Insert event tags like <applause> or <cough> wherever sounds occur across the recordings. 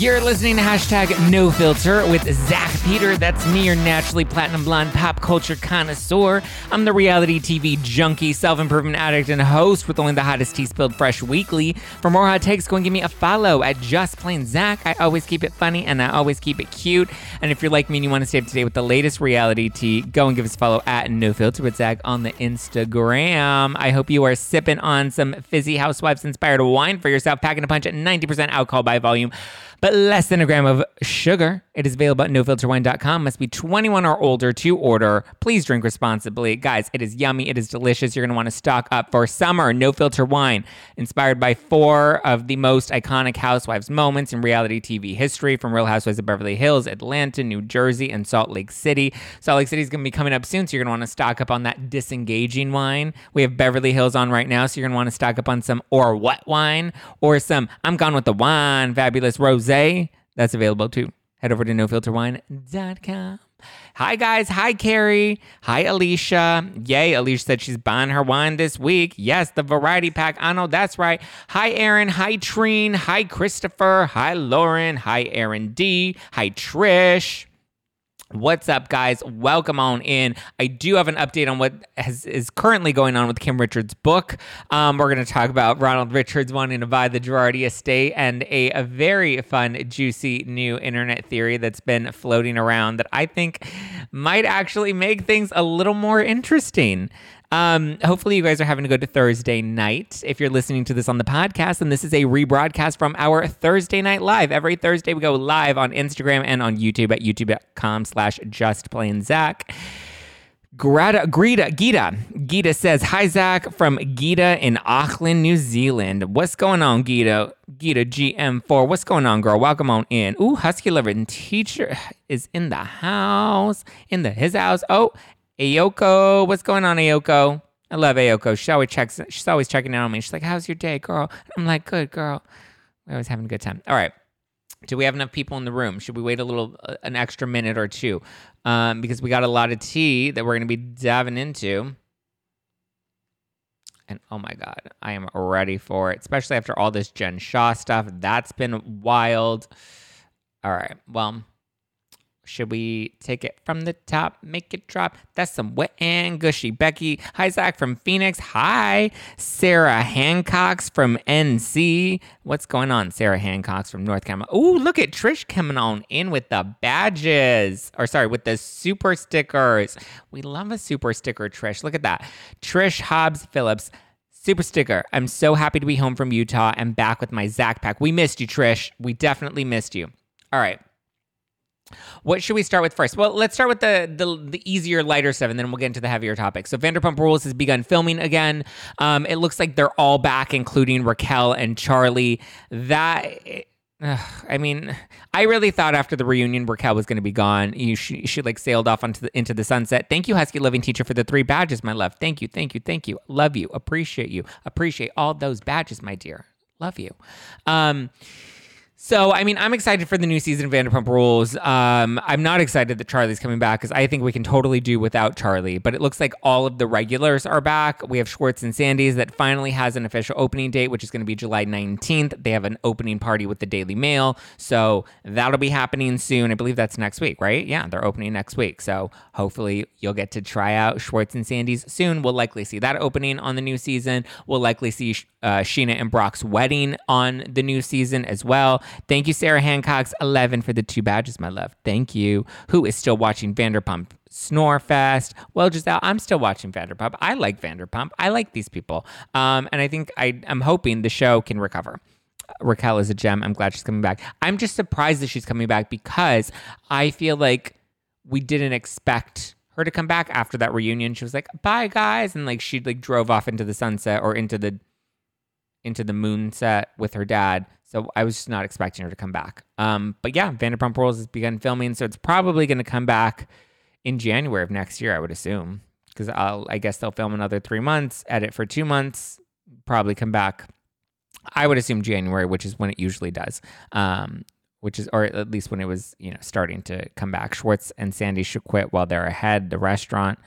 You're listening to hashtag no filter with Zach Peter. That's me, your naturally platinum blonde pop culture connoisseur. I'm the reality TV junkie, self improvement addict, and host with only the hottest tea spilled fresh weekly. For more hot takes, go and give me a follow at Just Plain Zach. I always keep it funny and I always keep it cute. And if you're like me and you want to stay up to date with the latest reality tea, go and give us a follow at no filter with Zach on the Instagram. I hope you are sipping on some fizzy housewives inspired wine for yourself, packing a punch at 90% alcohol by volume but less than a gram of sugar. It is available at nofilterwine.com. Must be 21 or older to order. Please drink responsibly. Guys, it is yummy. It is delicious. You're going to want to stock up for summer. No filter wine, inspired by four of the most iconic housewives moments in reality TV history from Real Housewives of Beverly Hills, Atlanta, New Jersey, and Salt Lake City. Salt Lake City is going to be coming up soon, so you're going to want to stock up on that disengaging wine. We have Beverly Hills on right now, so you're going to want to stock up on some or what wine or some I'm gone with the wine, fabulous rose that's available too. Head over to nofilterwine.com. Hi, guys. Hi, Carrie. Hi, Alicia. Yay, Alicia said she's buying her wine this week. Yes, the variety pack. I know that's right. Hi, Aaron. Hi, Treen. Hi, Christopher. Hi, Lauren. Hi, Aaron D. Hi, Trish. What's up, guys? Welcome on in. I do have an update on what has, is currently going on with Kim Richards' book. Um, we're going to talk about Ronald Richards wanting to buy the Girardi estate and a, a, very fun, juicy new internet theory that's been floating around that I think might actually make things a little more interesting. Um, hopefully, you guys are having a good Thursday night. If you're listening to this on the podcast, and this is a rebroadcast from our Thursday night live. Every Thursday, we go live on Instagram and on YouTube at youtube.com slash just plain Zach. Greta, Greta, Gita, Gita says, Hi, Zach from Gita in Auckland, New Zealand. What's going on, Gita? Gita GM4. What's going on, girl? Welcome on in. Ooh, Husky Loving teacher is in the house, in the his house. Oh, Ayoko, what's going on, Ayoko? I love Ayoko. She always checks. She's always checking in on me. She's like, "How's your day, girl?" I'm like, "Good, girl." We're always having a good time. All right. Do we have enough people in the room? Should we wait a little, uh, an extra minute or two? Um, because we got a lot of tea that we're going to be diving into. And oh my God, I am ready for it, especially after all this Jen Shaw stuff. That's been wild. All right. Well, should we take it from the top, make it drop? That's some wet and gushy. Becky, hi, Zach from Phoenix. Hi, Sarah Hancock's from NC. What's going on, Sarah Hancock's from North Carolina? Oh, look at Trish coming on in with the badges, or sorry, with the super stickers. We love a super sticker, Trish. Look at that. Trish Hobbs Phillips. Super sticker. I'm so happy to be home from Utah and back with my Zach pack. We missed you, Trish. We definitely missed you. All right. What should we start with first? Well, let's start with the, the, the easier, lighter stuff, and then we'll get into the heavier topics. So, Vanderpump Rules has begun filming again. Um, it looks like they're all back, including Raquel and Charlie. That. I mean, I really thought after the reunion Raquel was going to be gone. You she, she like sailed off onto the, into the sunset. Thank you, Husky Living Teacher, for the three badges, my love. Thank you, thank you, thank you. Love you, appreciate you, appreciate all those badges, my dear. Love you. Um, so, I mean, I'm excited for the new season of Vanderpump Rules. Um, I'm not excited that Charlie's coming back because I think we can totally do without Charlie. But it looks like all of the regulars are back. We have Schwartz and Sandy's that finally has an official opening date, which is going to be July 19th. They have an opening party with the Daily Mail. So that'll be happening soon. I believe that's next week, right? Yeah, they're opening next week. So hopefully you'll get to try out Schwartz and Sandy's soon. We'll likely see that opening on the new season. We'll likely see uh, Scheana and Brock's wedding on the new season as well. Thank you, Sarah Hancock's 11 for the two badges, my love. Thank you. Who is still watching Vanderpump? Snorefest. Well, Giselle, I'm still watching Vanderpump. I like Vanderpump. I like these people. Um, and I think I, I'm hoping the show can recover. Raquel is a gem. I'm glad she's coming back. I'm just surprised that she's coming back because I feel like we didn't expect her to come back after that reunion. She was like, "Bye, guys," and like she like drove off into the sunset or into the into the moon set with her dad. So I was just not expecting her to come back. Um, but yeah, Vanderpump Rules has begun filming, so it's probably going to come back in January of next year, I would assume, because I guess they'll film another three months, edit for two months, probably come back. I would assume January, which is when it usually does. Um, which is, or at least when it was, you know, starting to come back. Schwartz and Sandy should quit while they're ahead. The restaurant.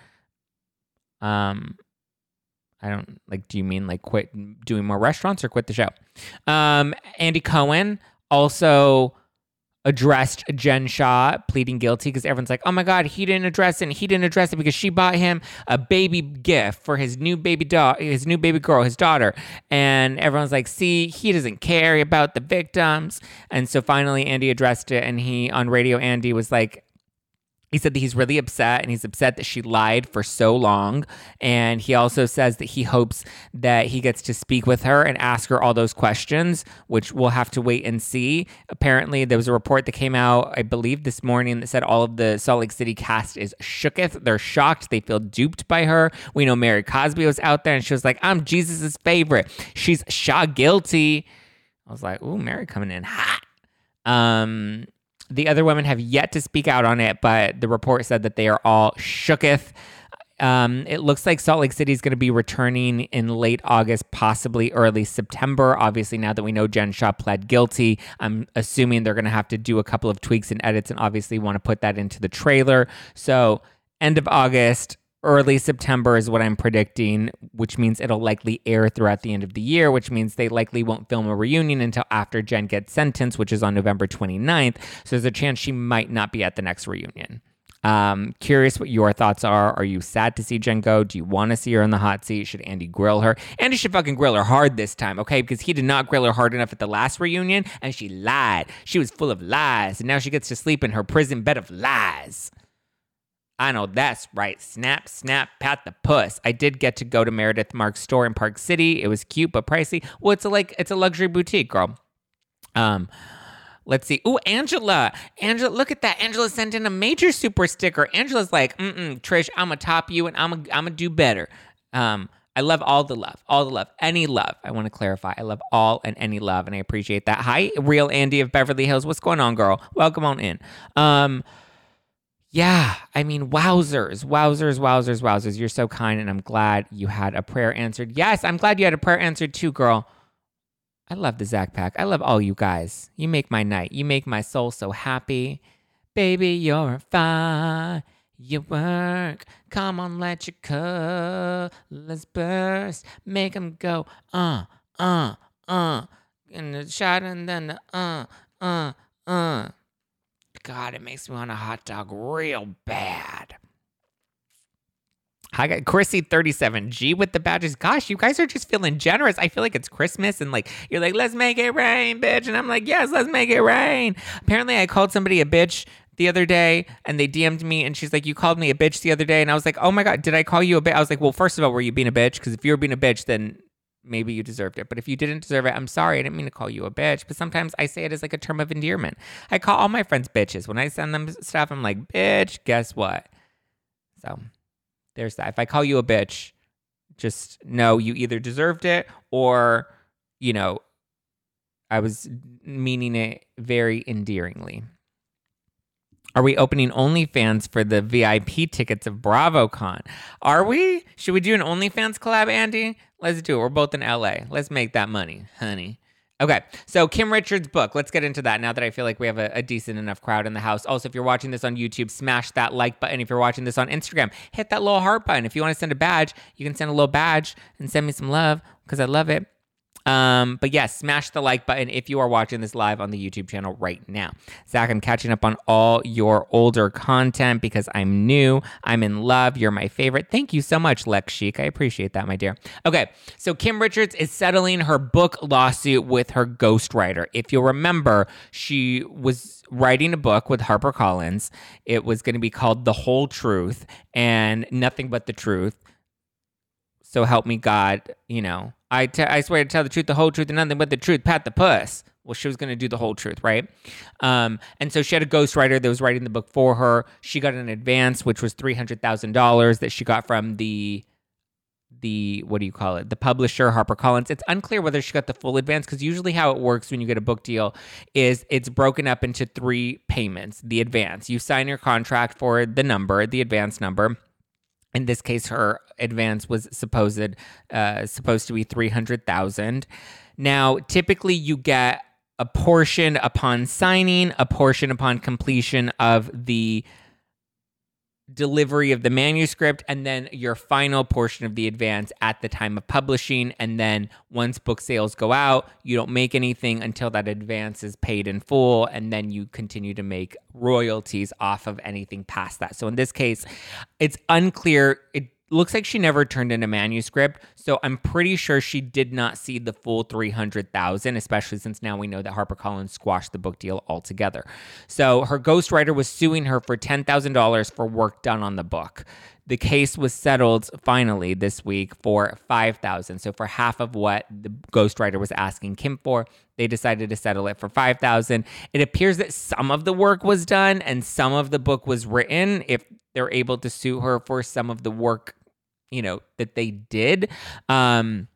Um, I don't like. Do you mean like quit doing more restaurants or quit the show? Um, Andy Cohen also addressed Jen Shaw pleading guilty because everyone's like, oh my God, he didn't address it. And he didn't address it because she bought him a baby gift for his new baby dog, his new baby girl, his daughter. And everyone's like, see, he doesn't care about the victims. And so finally, Andy addressed it. And he, on radio, Andy was like, he said that he's really upset and he's upset that she lied for so long. And he also says that he hopes that he gets to speak with her and ask her all those questions, which we'll have to wait and see. Apparently, there was a report that came out, I believe, this morning that said all of the Salt Lake City cast is shooketh. They're shocked. They feel duped by her. We know Mary Cosby was out there and she was like, I'm Jesus's favorite. She's Shah guilty. I was like, ooh, Mary coming in hot. Um, the other women have yet to speak out on it, but the report said that they are all shooketh. Um, it looks like Salt Lake City is going to be returning in late August, possibly early September. Obviously, now that we know Jen Shaw pled guilty, I'm assuming they're going to have to do a couple of tweaks and edits and obviously want to put that into the trailer. So, end of August, early September is what I'm predicting, which means it'll likely air throughout the end of the year, which means they likely won't film a reunion until after Jen gets sentenced, which is on November 29th. So there's a chance she might not be at the next reunion. Um, curious what your thoughts are. Are you sad to see Jen go? Do you want to see her in the hot seat? Should Andy grill her? Andy should fucking grill her hard this time, okay? Because he did not grill her hard enough at the last reunion, and she lied. She was full of lies, and now she gets to sleep in her prison bed of lies. I know that's right. Snap, snap, pat the puss. I did get to go to Meredith Marks' store in Park City. It was cute but pricey. Well, it's a like it's a luxury boutique, girl. Um, let's see. Ooh, Angela. Angela, look at that. Angela sent in a major super sticker. Angela's like, mm-mm, Trish, I'm gonna top you and I'm gonna I'm gonna do better. Um, I love all the love, all the love, any love. I want to clarify. I love all and any love, and I appreciate that. Hi, real Andy of Beverly Hills. What's going on, girl? Welcome on in. Um, yeah, I mean, wowzers, wowzers, wowzers, wowzers. You're so kind, and I'm glad you had a prayer answered. Yes, I'm glad you had a prayer answered too, girl. I love the Zach Pack. I love all you guys. You make my night. You make my soul so happy. Baby, you're fine. You work. Come on, let your colors burst. Make them go, uh, uh, uh. And the shot and then the uh, uh, uh. God, it makes me want a hot dog real bad. I got Chrissy 37G with the badges. Gosh, you guys are just feeling generous. I feel like it's Christmas and like you're like, let's make it rain, bitch. And I'm like, yes, let's make it rain. Apparently, I called somebody a bitch the other day and they DM'd me and she's like, You called me a bitch the other day. And I was like, Oh my God, did I call you a bitch? I was like, Well, first of all, were you being a bitch? Because if you were being a bitch, then maybe you deserved it. But if you didn't deserve it, I'm sorry. I didn't mean to call you a bitch. But sometimes I say it as like a term of endearment. I call all my friends bitches. When I send them stuff, I'm like, bitch, guess what? So there's that. If I call you a bitch, just know you either deserved it or, you know, I was meaning it very endearingly. Are we opening OnlyFans for the VIP tickets of BravoCon? Are we? Should we do an OnlyFans collab, Andy? Let's do it. We're both in LA. Let's make that money, honey. Okay, so Kim Richards' book. Let's get into that now that I feel like we have a, a, decent enough crowd in the house. Also, if you're watching this on YouTube, smash that like button. If you're watching this on Instagram, hit that little heart button. If you want to send a badge, you can send a little badge and send me some love because I love it. Um, but yes, smash the like button if you are watching this live on the YouTube channel right now. Zach, I'm catching up on all your older content because I'm new. I'm in love. You're my favorite. Thank you so much, Lex Chic. I appreciate that, my dear. Okay, so Kim Richards is settling her book lawsuit with her ghostwriter. If you'll remember, she was writing a book with HarperCollins. It was going to be called The Whole Truth and Nothing But the Truth. So help me God, you know, I, I swear to tell the truth, the whole truth, and nothing but the truth. Pat the puss. Well, she was going to do the whole truth, right? Um, and so she had a ghostwriter that was writing the book for her. She got an advance, which was three hundred thousand dollars that she got from the the what do you call it? The publisher, HarperCollins. It's unclear whether she got the full advance because usually how it works when you get a book deal is it's broken up into three payments. The advance, you sign your contract for the number, the advance number in this case, her advance was supposed uh, supposed to be three hundred thousand. Now, typically, you get a portion upon signing, a portion upon completion of the delivery of the manuscript and then your final portion of the advance at the time of publishing. And then once book sales go out you don't make anything until that advance is paid in full. And then you continue to make royalties off of anything past that. So in this case it's unclear. It looks like she never turned in a manuscript, so I'm pretty sure she did not see the full 300,000, especially since now we know that HarperCollins squashed the book deal altogether. So her ghostwriter was suing her for $10,000 for work done on the book. The case was settled finally this week for 5,000. So for half of what the ghostwriter was asking Kim for, they decided to settle it for 5,000. It appears that some of the work was done and some of the book was written if they're able to sue her for some of the work you know that they did. Um,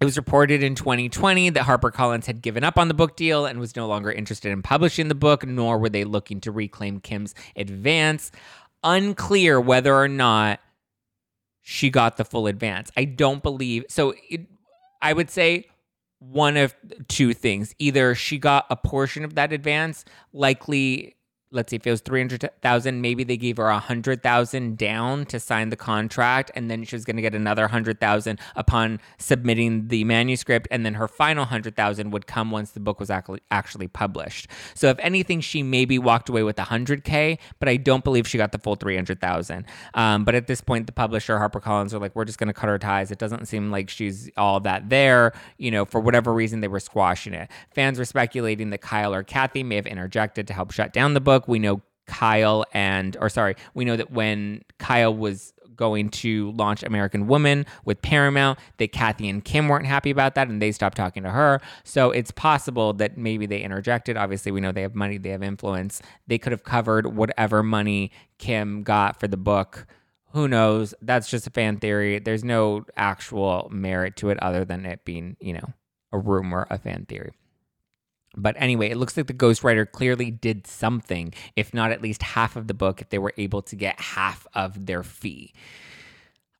it was reported in 2020 that HarperCollins had given up on the book deal and was no longer interested in publishing the book, nor were they looking to reclaim Kim's advance. Unclear whether or not she got the full advance. I don't believe so. It, I would say one of two things. Either she got a portion of that advance, likely let's see if it was 300,000 maybe they gave her 100,000 down to sign the contract and then she was going to get another 100,000 upon submitting the manuscript and then her final 100,000 would come once the book was actually published. So if anything she maybe walked away with 100k, but I don't believe she got the full 300,000. Um, but at this point the publisher HarperCollins are like we're just going to cut her ties. It doesn't seem like she's all that there, you know, for whatever reason they were squashing it. Fans were speculating that Kyle or Kathy may have interjected to help shut down the book book, we know Kyle and, or sorry, we know that when Kyle was going to launch American Woman with Paramount, that Kathy and Kim weren't happy about that and they stopped talking to her. So it's possible that maybe they interjected. Obviously, we know they have money, they have influence. They could have covered whatever money Kim got for the book. Who knows? That's just a fan theory. There's no actual merit to it other than it being, you know, a rumor, a fan theory. But anyway, it looks like the ghostwriter clearly did something, if not at least half of the book, if they were able to get half of their fee.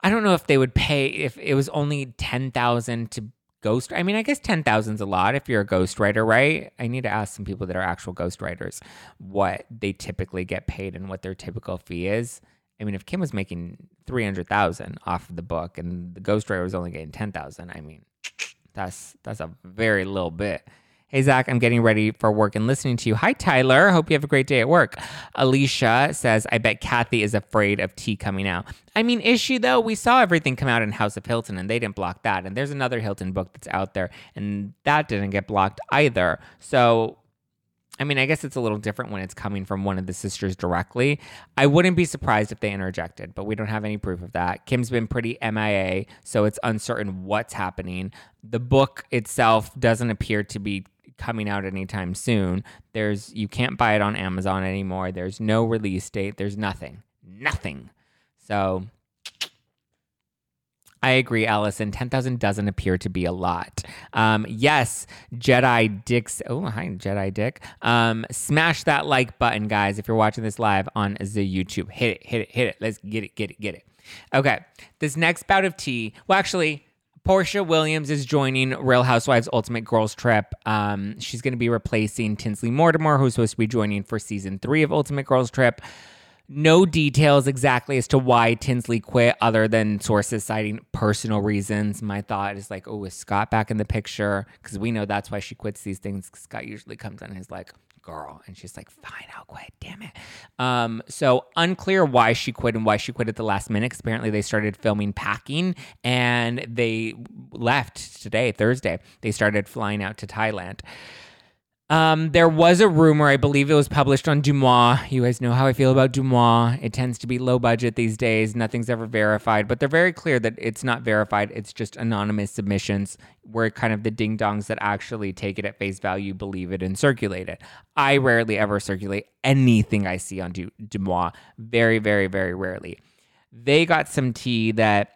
I don't know if they would pay if it was only 10,000 to ghost. I mean, I guess 10,000 is a lot if you're a ghostwriter, right? I need to ask some people that are actual ghostwriters what they typically get paid and what their typical fee is. I mean, if Kim was making 300,000 off of the book and the ghostwriter was only getting 10,000, I mean, that's that's a very little bit. Hey, Zach, I'm getting ready for work and listening to you. Hi, Tyler. Hope you have a great day at work. Alicia says, I bet Kathy is afraid of tea coming out. I mean, is she, though? We saw everything come out in House of Hilton and they didn't block that. And there's another Hilton book that's out there and that didn't get blocked either. So I mean, I guess it's a little different when it's coming from one of the sisters directly. I wouldn't be surprised if they interjected, but we don't have any proof of that. Kim's been pretty MIA, so it's uncertain what's happening. The book itself doesn't appear to be coming out anytime soon. There's you can't buy it on Amazon anymore. There's no release date. There's nothing. Nothing. So I agree, Allison. 10,000 doesn't appear to be a lot. Um, yes, Jedi Dick's. Oh, hi, Jedi Dick. Um, smash that like button, guys, if you're watching this live on the YouTube. Hit it, hit it, hit it. Let's get it, get it, get it. Okay, this next bout of tea. Well, actually, Porsha Williams is joining Real Housewives Ultimate Girls Trip. Um, she's going to be replacing Tinsley Mortimer, who's supposed to be joining for season three of Ultimate Girls Trip. No details exactly as to why Tinsley quit, other than sources citing personal reasons. My thought is like, oh, is Scott back in the picture? Because we know that's why she quits these things. Scott usually comes on his like, girl. And she's like, fine, I'll quit. Damn it. Um, so unclear why she quit and why she quit at the last minute. Apparently they started filming packing and they left today, Thursday. They started flying out to Thailand. Um, there was a rumor, I believe it was published on DeuxMoi. You guys know how I feel about DeuxMoi. It tends to be low budget these days. Nothing's ever verified, but they're very clear that it's not verified. It's just anonymous submissions where kind of the ding dongs that actually take it at face value believe it and circulate it. I rarely ever circulate anything I see on DeuxMoi. Very, very, very rarely. They got some tea that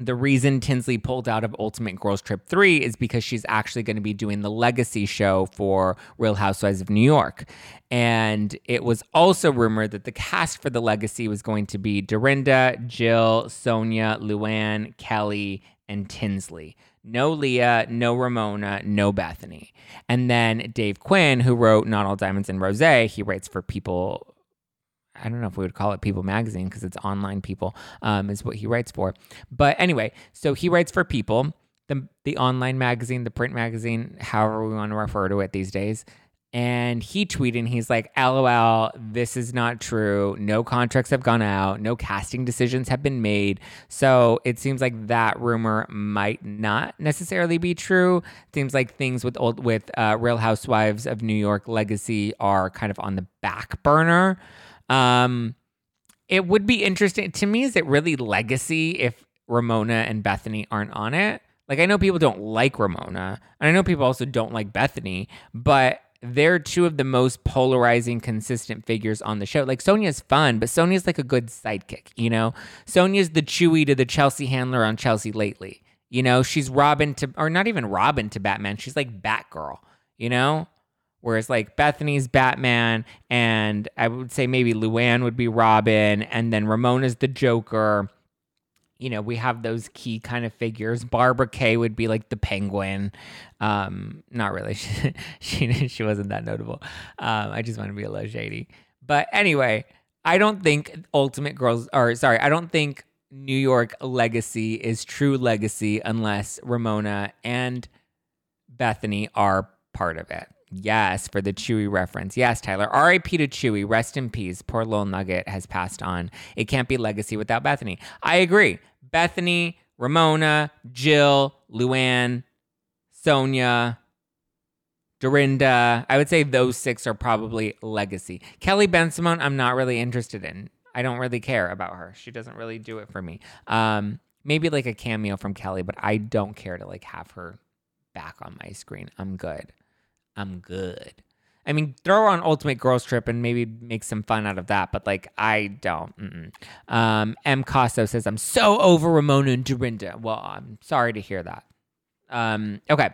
the reason Tinsley pulled out of Ultimate Girls Trip 3 is because she's actually going to be doing the legacy show for Real Housewives of New York. And it was also rumored that the cast for the legacy was going to be Dorinda, Jill, Sonja, Luann, Kelly, and Tinsley. No Leah, no Ramona, no Bethany. And then Dave Quinn, who wrote Not All Diamonds and Rose, he writes for People I don't know if we would call it People Magazine because it's online People um, is what he writes for. But anyway, so he writes for People, the the online magazine, the print magazine, however we want to refer to it these days. And he tweeted, and he's like, LOL, this is not true. No contracts have gone out. No casting decisions have been made. So it seems like that rumor might not necessarily be true. Seems like things with old with uh, Real Housewives of New York legacy are kind of on the back burner. Um, it would be interesting to me. Is it really legacy if Ramona and Bethany aren't on it? Like I know people don't like Ramona, and I know people also don't like Bethany, but they're two of the most polarizing, consistent figures on the show. Like Sonja's fun, but Sonja's like a good sidekick, you know? Sonja's the Chuy to the Chelsea handler on Chelsea lately. You know, she's Robin to, or not even Robin to Batman. She's like Batgirl, you know? Whereas like Bethany's Batman, and I would say maybe Luann would be Robin, and then Ramona's the Joker you know, we have those key kind of figures. Barbara Kay would be like the penguin. Um, not really. <laughs> She, she, she wasn't that notable. Um, I just want to be a little shady. But anyway, I don't think Ultimate Girls, or sorry, I don't think New York legacy is true legacy unless Ramona and Bethany are part of it. Yes, for the Chuy reference. Yes, Tyler. RIP to Chuy. Rest in peace. Poor little nugget has passed on. It can't be legacy without Bethany. I agree. Bethany, Ramona, Jill, Luann, Sonja, Dorinda. I would say those six are probably legacy. Kelly Bensimon, I'm not really interested in. I don't really care about her. She doesn't really do it for me. Um, maybe like a cameo from Kelly, but I don't care to like have her back on my screen. I'm good. I'm good. I mean, throw on Ultimate Girls Trip and maybe make some fun out of that, but like, I don't. Um, M. Casso says, I'm so over Ramona and Dorinda. Well, I'm sorry to hear that. Um, okay.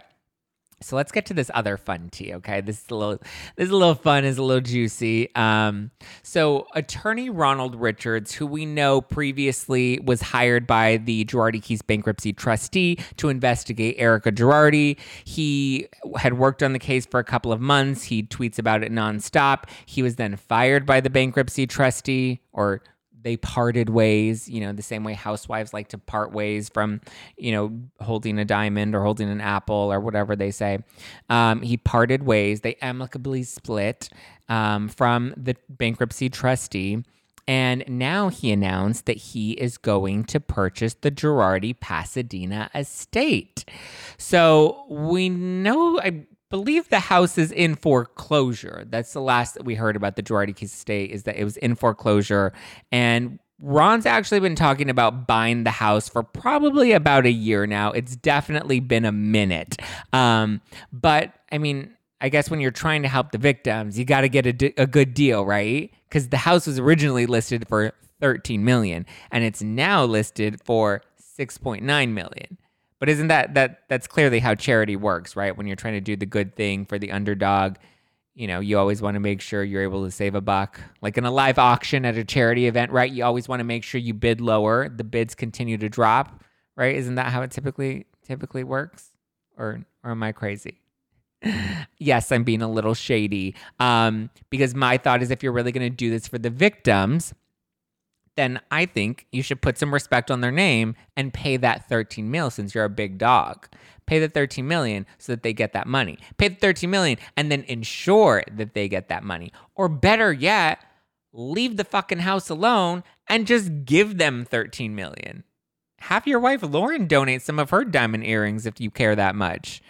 So let's get to this other fun tea, okay? This is a little this is a little fun, is a little juicy. Um, so attorney Ronald Richards, who we know previously was hired by the Girardi Keese bankruptcy trustee to investigate Erika Girardi. He had worked on the case for a couple of months. He tweets about it nonstop. He was then fired by the bankruptcy trustee or they parted ways, you know, the same way housewives like to part ways from, you know, holding a diamond or holding an apple or whatever they say. Um, he parted ways. They amicably split um, from the bankruptcy trustee. And now he announced that he is going to purchase the Girardi Pasadena estate. So we know, I believe the house is in foreclosure. That's the last that we heard about the Girardi estate is that it was in foreclosure. And Ron's actually been talking about buying the house for probably about a year now. It's definitely been a minute. Um, but I mean, I guess when you're trying to help the victims, you got to get a, a good deal, right? Because the house was originally listed for 13 million and it's now listed for 6.9 million. But isn't that that that's clearly how charity works, right? When you're trying to do the good thing for the underdog, you know, you always want to make sure you're able to save a buck. Like in a live auction at a charity event, right? You always want to make sure you bid lower, the bids continue to drop, right? Isn't that how it typically typically works? Or or am I crazy? <laughs> yes, I'm being a little shady. Um, because my thought is if you're really going to do this for the victims, then I think you should put some respect on their name and pay that 13 mil since you're a big dog. Pay the 13 million so that they get that money. Pay the 13 million and then ensure that they get that money. Or better yet, leave the fucking house alone and just give them 13 million. Have your wife Lauren donate some of her diamond earrings if you care that much.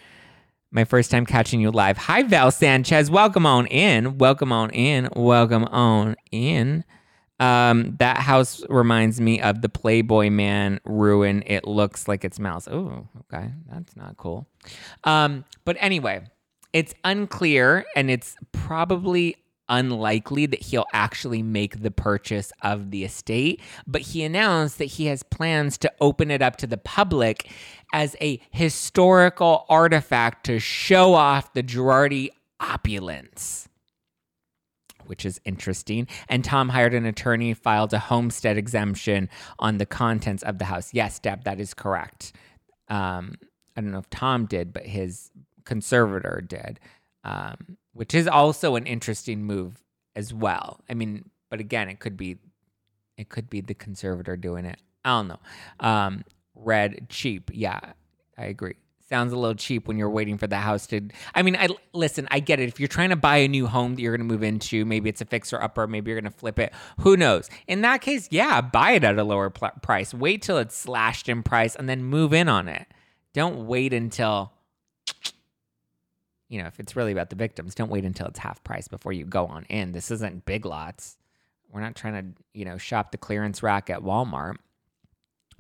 My first time catching you live. Hi, Val Sanchez. Welcome on in. Welcome on in. Welcome on in. Um, that house reminds me of the Playboy Man ruin. It looks like it's mouse. Oh, okay, that's not cool. Um, but anyway, it's unclear, and it's probably unlikely that he'll actually make the purchase of the estate. But he announced that he has plans to open it up to the public as a historical artifact to show off the Girardi opulence which is interesting. And Tom hired an attorney, filed a homestead exemption on the contents of the house. Yes, Deb, that is correct. Um, I don't know if Tom did, but his conservator did, um, which is also an interesting move as well. I mean, but again, it could be it could be the conservator doing it. I don't know. Um, red cheap. Yeah, I agree. Sounds a little cheap when you're waiting for the house to. I mean, I listen. I get it. If you're trying to buy a new home that you're going to move into, maybe it's a fixer upper. Maybe you're going to flip it. Who knows? In that case, yeah, buy it at a lower pl- price. Wait till it's slashed in price and then move in on it. Don't wait until. You know, if it's really about the victims, don't wait until it's half price before you go on in. This isn't big lots. We're not trying to, you know, shop the clearance rack at Walmart.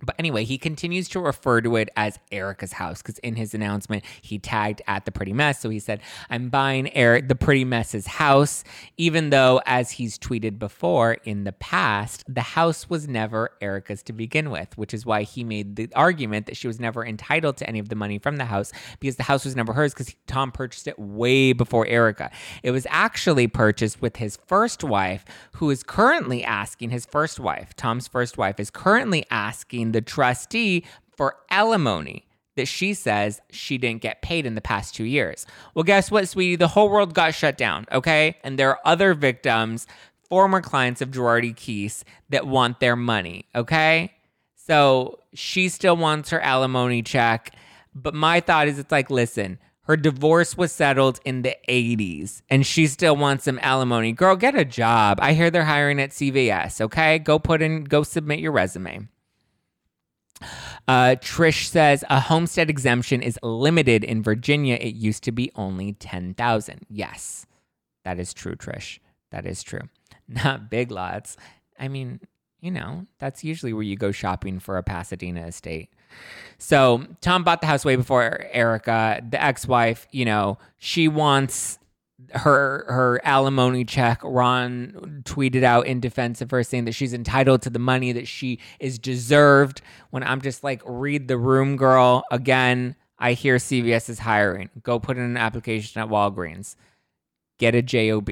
But anyway, he continues to refer to it as Erika's house because in his announcement, he tagged at the Pretty Mess. So he said, I'm buying Eric the Pretty Mess's house, even though, as he's tweeted before in the past, the house was never Erika's to begin with, which is why he made the argument that she was never entitled to any of the money from the house because the house was never hers because Tom purchased it way before Erika. It was actually purchased with his first wife, who is currently asking his first wife, Tom's first wife, is currently asking the trustee for alimony that she says she didn't get paid in the past two years. Well, guess what, sweetie? The whole world got shut down, okay? And there are other victims, former clients of Girardi Keese, that want their money, okay? So she still wants her alimony check. But my thought is it's like, listen, her divorce was settled in the 80s and she still wants some alimony. Girl, get a job. I hear they're hiring at CVS, okay? Go put in, go submit your resume. Uh, Trish says a homestead exemption is limited in Virginia. It used to be only 10,000. Yes, that is true, Trish. That is true. <laughs> Not big lots. I mean, you know, that's usually where you go shopping for a Pasadena estate. So Tom bought the house way before Erika, the ex-wife. You know, she wants her her alimony check. Ron tweeted out in defense of her saying that she's entitled to the money that she is deserved. When I'm just like, read the room, girl. Again, I hear CVS is hiring. Go put in an application at Walgreens. Get a job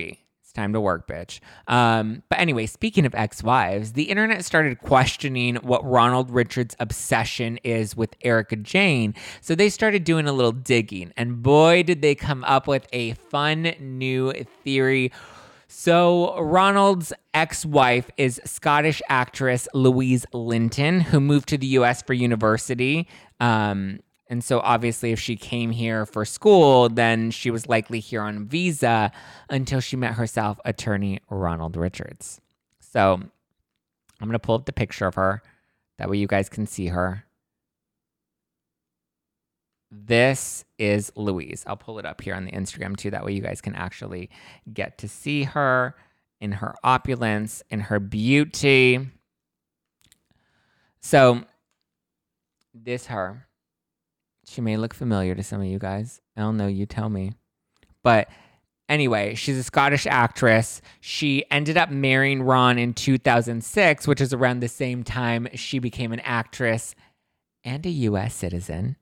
time to work, bitch. Um, but anyway, speaking of ex wives, the internet started questioning what Ronald Richards' obsession is with Erika Jayne. So they started doing a little digging, and boy, did they come up with a fun new theory. So, Ronald's ex wife is Scottish actress Louise Linton, who moved to the US for university. Um, and so, obviously, if she came here for school, then she was likely here on visa until she met herself, attorney Ronald Richards. So, I'm going to pull up the picture of her. That way, you guys can see her. This is Louise. I'll pull it up here on the Instagram too. That way, you guys can actually get to see her in her opulence, in her beauty. So, this her. She may look familiar to some of you guys. I don't know. You tell me. But anyway, she's a Scottish actress. She ended up marrying Ron in 2006, which is around the same time she became an actress and a U.S. citizen.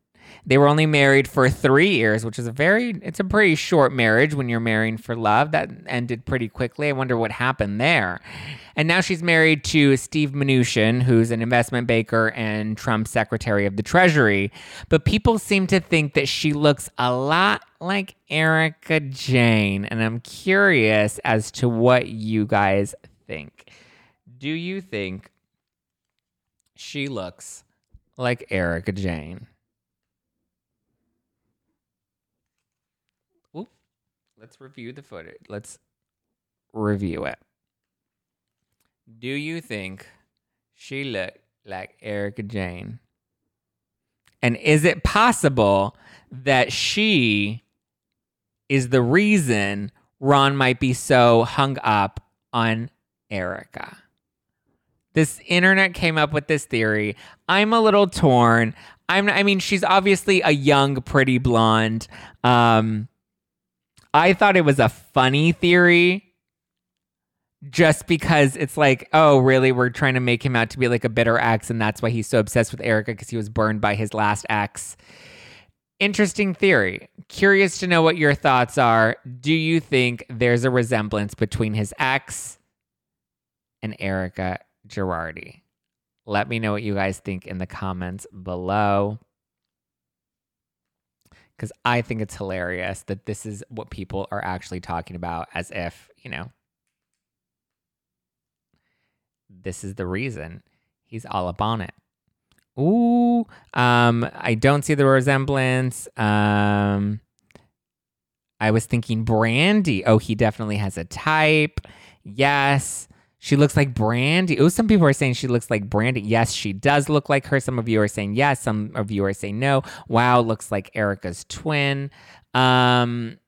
They were only married for three years, which is a very, it's a pretty short marriage when you're marrying for love. That ended pretty quickly. I wonder what happened there. And now she's married to Steve Mnuchin, who's an investment banker and Trump's Secretary of the Treasury. But people seem to think that she looks a lot like Erika Jayne. And I'm curious as to what you guys think. Do you think she looks like Erika Jayne? Let's review the footage. Let's review it. Do you think she looked like Erika Jayne? And is it possible that she is the reason Ron might be so hung up on Erika? This internet came up with this theory. I'm a little torn. I'm I mean she's obviously a young pretty blonde. Um I thought it was a funny theory just because it's like, oh, really? We're trying to make him out to be like a bitter ex, and that's why he's so obsessed with Erika because he was burned by his last ex. Interesting theory. Curious to know what your thoughts are. Do you think there's a resemblance between his ex and Erika Girardi? Let me know what you guys think in the comments below because I think it's hilarious that this is what people are actually talking about as if, you know, this is the reason he's all up on it. Ooh, um, I don't see the resemblance. Um, I was thinking Brandi. Oh, he definitely has a type. Yes. She looks like Brandi. Oh, some people are saying she looks like Brandi. Yes, she does look like her. Some of you are saying yes. Some of you are saying no. Wow, looks like Erika's twin. Um,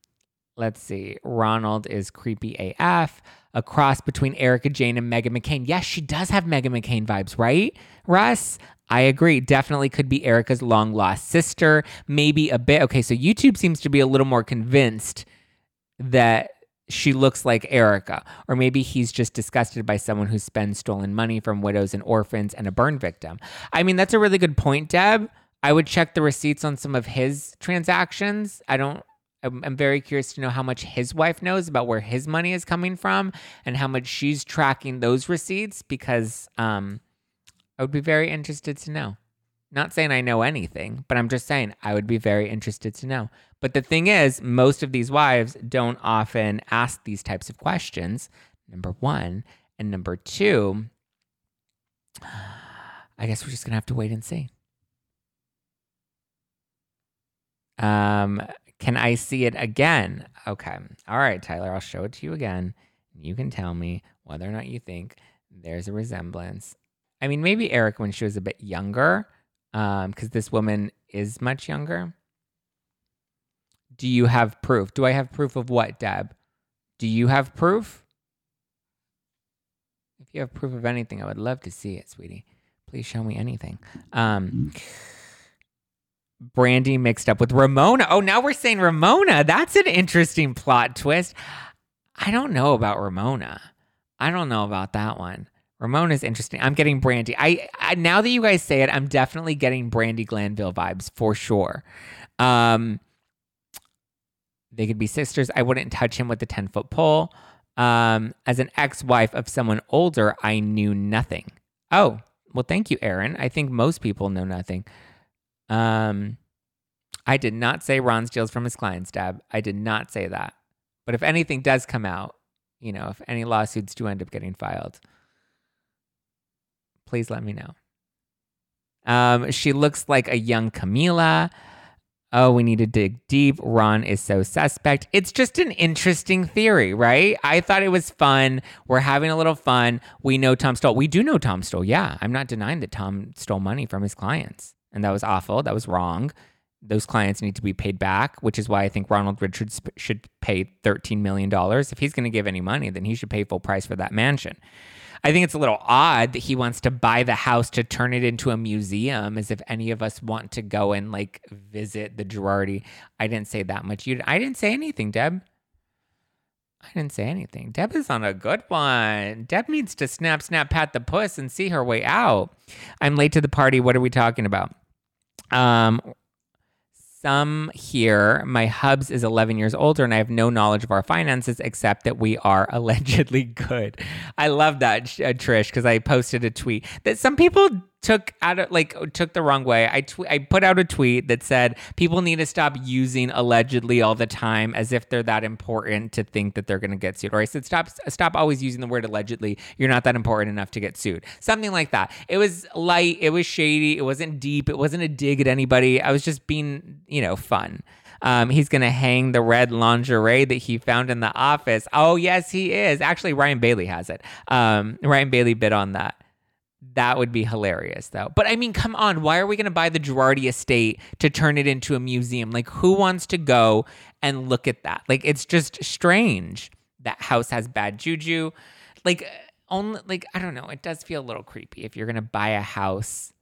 let's see. Ronald is creepy AF. A cross between Erika Jayne and Meghan McCain. Yes, she does have Meghan McCain vibes, right? Russ? I agree. Definitely could be Erika's long lost sister. Maybe a bit. Okay, so YouTube seems to be a little more convinced that she looks like Erika. Or maybe he's just disgusted by someone who spends stolen money from widows and orphans and a burn victim. I mean, that's a really good point, Deb. I would check the receipts on some of his transactions. I don't. I'm, very curious to know how much his wife knows about where his money is coming from and how much she's tracking those receipts because um, I would be very interested to know. Not saying I know anything, but I'm just saying I would be very interested to know. But the thing is, most of these wives don't often ask these types of questions. Number one. And number two, I guess we're just going to have to wait and see. Um, can I see it again? Okay. All right, Tyler, I'll show it to you again. You can tell me whether or not you think there's a resemblance. I mean, maybe Eric when she was a bit younger, because um, this woman is much younger. Do you have proof? Do I have proof of what, Deb? Do you have proof? If you have proof of anything, I would love to see it, sweetie. Please show me anything. Um, Brandi mixed up with Ramona. Oh, now we're saying Ramona. That's an interesting plot twist. I don't know about Ramona. I don't know about that one. Ramona's interesting. I'm getting Brandi. I, I now that you guys say it, I'm definitely getting Brandi Glanville vibes for sure. Um, they could be sisters. I wouldn't touch him with a 10 foot pole. Um, as an ex wife of someone older, I knew nothing. Oh, well, thank you, Aaron. I think most people know nothing. Um, I did not say Ron steals from his clients, Deb. I did not say that. But if anything does come out, you know, if any lawsuits do end up getting filed, please let me know. Um, she looks like a young Camila. Oh, we need to dig deep. Ron is so suspect. It's just an interesting theory, right? I thought it was fun. We're having a little fun. We know Tom stole. We do know Tom stole. Yeah, I'm not denying that Tom stole money from his clients. And that was awful. That was wrong. Those clients need to be paid back, which is why I think Ronald Richards should pay $13 million. If he's going to give any money, then he should pay full price for that mansion. I think it's a little odd that he wants to buy the house to turn it into a museum, as if any of us want to go and like visit the Girardi. I didn't say that much. You, I didn't say anything, Deb. I didn't say anything. Deb is on a good one. Deb needs to snap, snap, pat the puss and see her way out. I'm late to the party. What are we talking about? Um, some here, my hubs is 11 years older and I have no knowledge of our finances except that we are <laughs> allegedly good. I love that, uh, Trish, because I posted a tweet that some people took out of like took the wrong way. I tw- I put out a tweet that said people need to stop using allegedly all the time as if they're that important to think that they're going to get sued. Or I said stop stop always using the word allegedly. You're not that important enough to get sued. Something like that. It was light, it was shady, it wasn't deep, it wasn't a dig at anybody. I was just being, you know, fun. Um, he's going to hang the red lingerie that he found in the office. Oh, yes, he is. Actually, Ryan Bailey has it. Um, Ryan Bailey bid on that. That would be hilarious, though. But I mean, come on. Why are we going to buy the Girardi estate to turn it into a museum? Like, who wants to go and look at that? Like, it's just strange. That house has bad juju. Like, only, like, I don't know. It does feel a little creepy if you're going to buy a house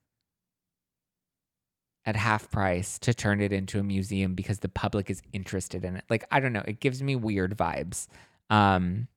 at half price to turn it into a museum because the public is interested in it. Like, I don't know. It gives me weird vibes. Um,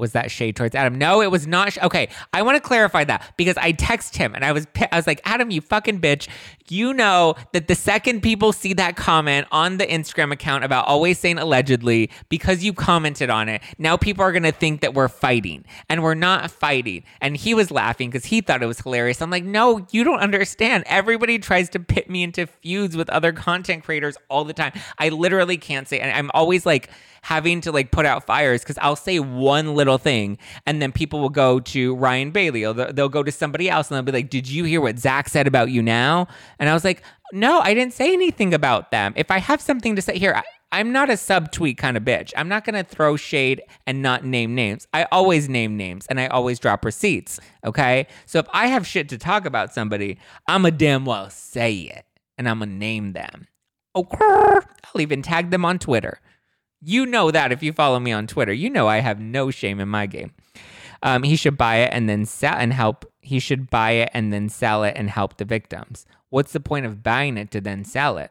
was that shade towards Adam? No, it was not. Sh- okay, I want to clarify that because I text him and I was I was like, Adam, you fucking bitch. You know that the second people see that comment on the Instagram account about always saying allegedly because you commented on it, now people are gonna think that we're fighting and we're not fighting. And he was laughing because he thought it was hilarious. I'm like, no, you don't understand. Everybody tries to pit me into feuds with other content creators all the time. I literally can't say, and I'm always like having to like put out fires because I'll say one little thing, and then people will go to Ryan Bailey or they'll, they'll go to somebody else and they'll be like, "Did you hear what Zach said about you now?" And I was like, "No, I didn't say anything about them. If I have something to say here." I, I'm not a subtweet kind of bitch. I'm not going to throw shade and not name names. I always name names and I always drop receipts. Okay. So if I have shit to talk about somebody, I'm a damn well say it and I'm going to name them. Okay. I'll even tag them on Twitter. You know that if you follow me on Twitter. You know I have no shame in my game. Um, he should buy it and then sell and help. He should buy it and then sell it and help the victims. What's the point of buying it to then sell it?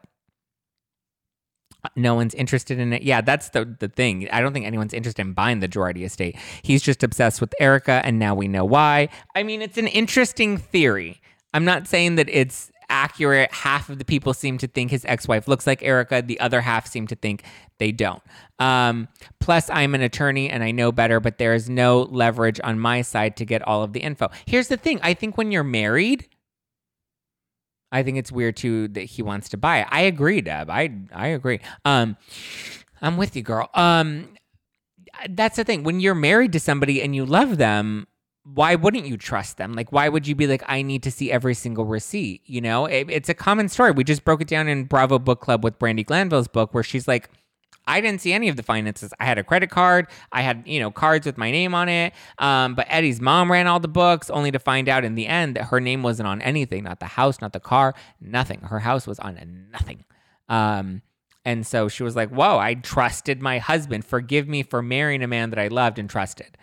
no one's interested in it. Yeah, that's the the thing. I don't think anyone's interested in buying the Girardi estate. He's just obsessed with Erika, and now we know why. I mean, it's an interesting theory. I'm not saying that it's accurate. Half of the people seem to think his ex-wife looks like Erika, The other half seem to think they don't. Um, plus, I'm an attorney and I know better, but there is no leverage on my side to get all of the info. Here's the thing: I think when you're married I think it's weird too that he wants to buy it. I agree, Deb. I I agree. Um, I'm with you, girl. Um, that's the thing. When you're married to somebody and you love them, why wouldn't you trust them? Like, why would you be like, I need to see every single receipt? You know, it, it's a common story. We just broke it down in Bravo Book Club with Brandi Glanville's book, where she's like, I didn't see any of the finances. I had a credit card. I had, you know, cards with my name on it. Um, but Eddie's mom ran all the books, only to find out in the end that her name wasn't on anything, not the house, not the car, nothing. Her house was on nothing. Um, and so she was like, Whoa, I trusted my husband. Forgive me for marrying a man that I loved and trusted.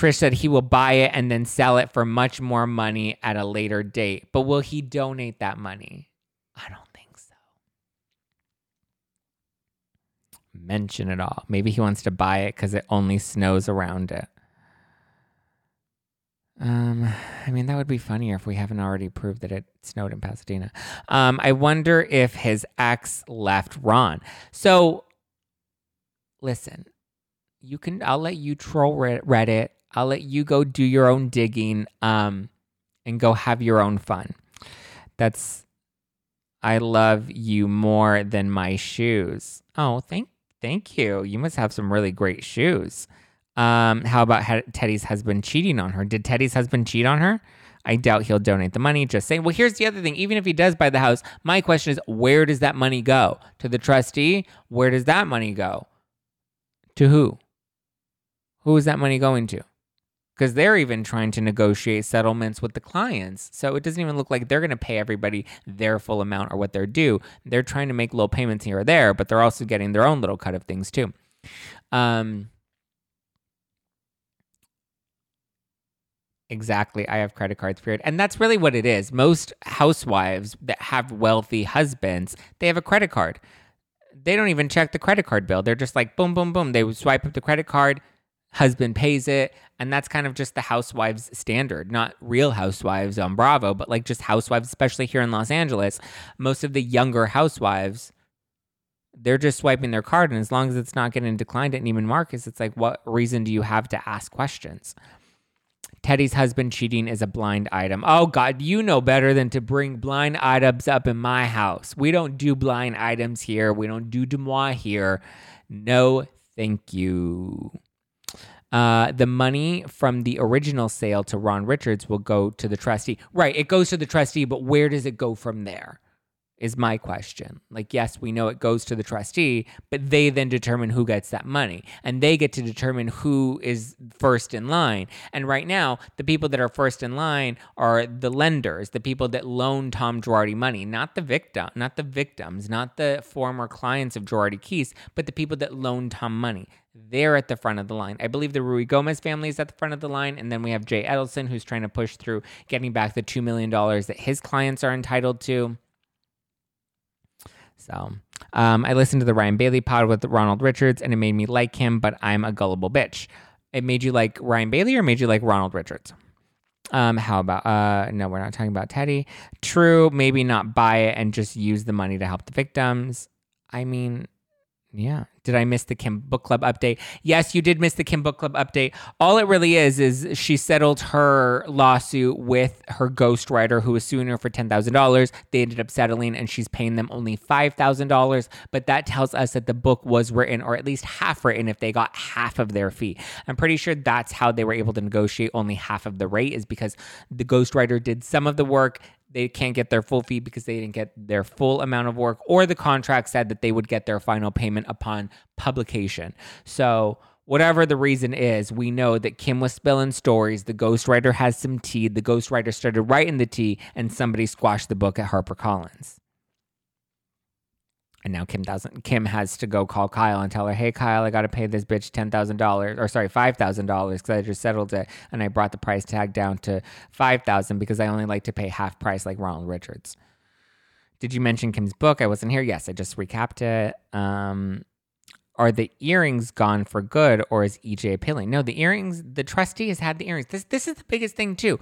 Trish said he will buy it and then sell it for much more money at a later date. But will he donate that money? I don't think so. mention it all. Maybe he wants to buy it because it only snows around it. Um, I mean, that would be funnier if we haven't already proved that it snowed in Pasadena. Um, I wonder if his ex left Ron. So, listen, you can. I'll let you troll Reddit. I'll let you go do your own digging. Um, and go have your own fun. That's. I love you more than my shoes. Oh, thank Thank you. You must have some really great shoes. Um, how about Teddi's husband cheating on her? Did Teddi's husband cheat on her? I doubt he'll donate the money. Just saying. Well, here's the other thing. Even if he does buy the house, my question is where does that money go? To the trustee? Where does that money go? To who? Who is that money going to? Because they're even trying to negotiate settlements with the clients. So it doesn't even look like they're going to pay everybody their full amount or what they're due. They're trying to make little payments here or there, but they're also getting their own little cut of things too. Um, Exactly. I have credit cards, period. And that's really what it is. Most housewives that have wealthy husbands, they have a credit card. They don't even check the credit card bill. They're just like, boom, boom, boom. They swipe up the credit card, husband pays it and that's kind of just the housewives standard not real housewives on bravo but like just housewives especially here in los angeles most of the younger housewives they're just swiping their card and as long as it's not getting declined at neiman marcus it's like what reason do you have to ask questions teddi's husband cheating is a blind item. Oh, God, you know better than to bring blind items up in my house. We don't do blind items here. We don't do DeuxMoi here. No, thank you. Uh, the money from the original sale to Ron Richards will go to the trustee. Right, it goes to the trustee, but where does it go from there? Is my question. Like, yes, we know it goes to the trustee, but they then determine who gets that money and they get to determine who is first in line. And right now, the people that are first in line are the lenders, the people that loan Tom Girardi money, not the victim, not the victims, not the former clients of Girardi Keese, but the people that loan Tom money. They're at the front of the line. I believe the Ruigomez family is at the front of the line. And then we have Jay Edelson, who's trying to push through getting back the $2 million that his clients are entitled to. So um, I listened to the Ryan Bailey pod with Ronald Richards and it made me like him, but I'm a gullible bitch. It made you like Ryan Bailey or made you like Ronald Richards? Um, how about uh no, we're not talking about Teddi. True, maybe not buy it and just use the money to help the victims. I mean, Yeah. Did I miss the Kim Book Club update? Yes, you did miss the Kim Book Club update. All it really is is she settled her lawsuit with her ghostwriter who was suing her for $10,000. They ended up settling and she's paying them only $5,000. But that tells us that the book was written or at least half written if they got half of their fee. I'm pretty sure that's how they were able to negotiate only half of the rate is because the ghostwriter did some of the work they can't get their full fee because they didn't get their full amount of work, or the contract said that they would get their final payment upon publication. So, whatever the reason is, we know that Kim was spilling stories. The ghostwriter has some tea. The ghostwriter started writing the tea, and somebody squashed the book at HarperCollins. And now Kim doesn't. Kim has to go call Kyle and tell her, "Hey, Kyle, I got to pay this bitch ten thousand dollars, or sorry, five thousand dollars, because I just settled it, and I brought the price tag down to five thousand because I only like to pay half price, like Ronald Richards." Did you mention Kim's book? I wasn't here. Yes, I just recapped it. Um, are the earrings gone for good, or is EJ appealing? No, the earrings. The trustee has had the earrings. This this is the biggest thing too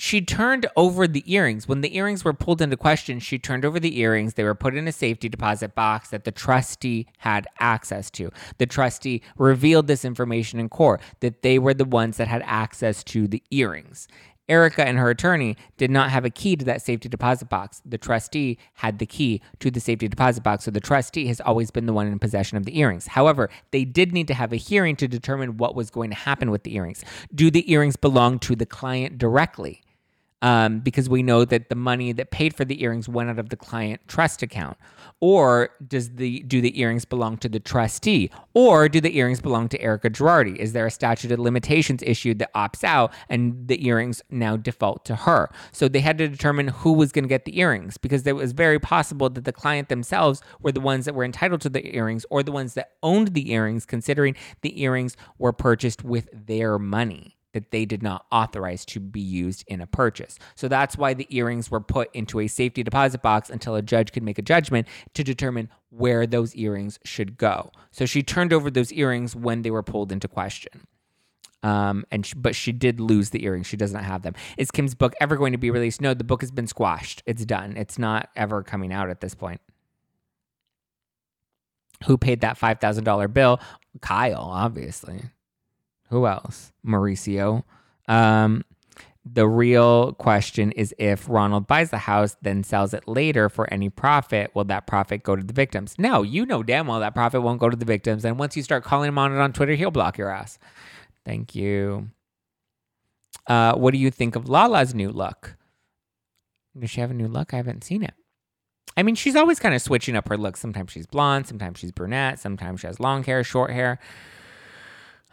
she turned over the earrings. When the earrings were pulled into question, she turned over the earrings. They were put in a safety deposit box that the trustee had access to. The trustee revealed this information in court that they were the ones that had access to the earrings. Erika and her attorney did not have a key to that safety deposit box. The trustee had the key to the safety deposit box, so the trustee has always been the one in possession of the earrings. However, they did need to have a hearing to determine what was going to happen with the earrings. Do the earrings belong to the client directly? Um, because we know that the money that paid for the earrings went out of the client trust account. Or does the do the earrings belong to the trustee? Or do the earrings belong to erika girardi? Is there a statute of limitations issued that opts out and the earrings now default to her? So they had to determine who was going to get the earrings because it was very possible that the client themselves were the ones that were entitled to the earrings or the ones that owned the earrings considering the earrings were purchased with their money that they did not authorize to be used in a purchase. So that's why the earrings were put into a safety deposit box until a judge could make a judgment to determine where those earrings should go. So she turned over those earrings when they were pulled into question. Um, and she, but she did lose the earrings. She does not have them. Is Kim's book ever going to be released? No, the book has been squashed. It's done. It's not ever coming out at this point. Who paid that five thousand dollar bill? Kyle, obviously. Who else? Mauricio. Um, the real question is if Ronald buys the house, then sells it later for any profit, will that profit go to the victims? No, you know damn well that profit won't go to the victims. And once you start calling him on it on Twitter, he'll block your ass. Thank you. Uh, what do you think of Lala's new look? Does she have a new look? I haven't seen it. I mean, she's always kind of switching up her look. Sometimes she's blonde, sometimes she's brunette, sometimes she has long hair, short hair.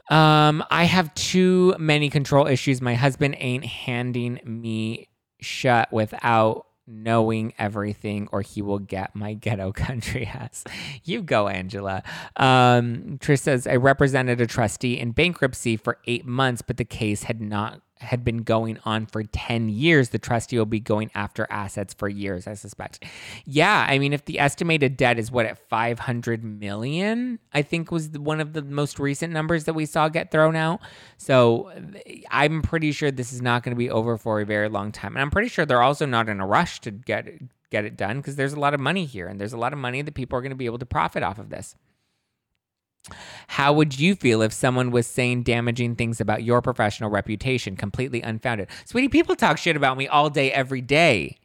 Um, I have too many control issues. My husband ain't handing me shut without knowing everything or he will get my ghetto <laughs> country ass. You go, Angela. Um, Trish says, I represented a trustee in bankruptcy for eight months, but the case had not had been going on for 10 years, the trustee will be going after assets for years, I suspect. Yeah, I mean, if the estimated debt is what at 500 million, I think was one of the most recent numbers that we saw get thrown out. So I'm pretty sure this is not going to be over for a very long time. And I'm pretty sure they're also not in a rush to get get it done because there's a lot of money here and there's a lot of money that people are going to be able to profit off of this. How would you feel if someone was saying damaging things about your professional reputation, completely unfounded? Sweetie, people talk shit about me all day, every day.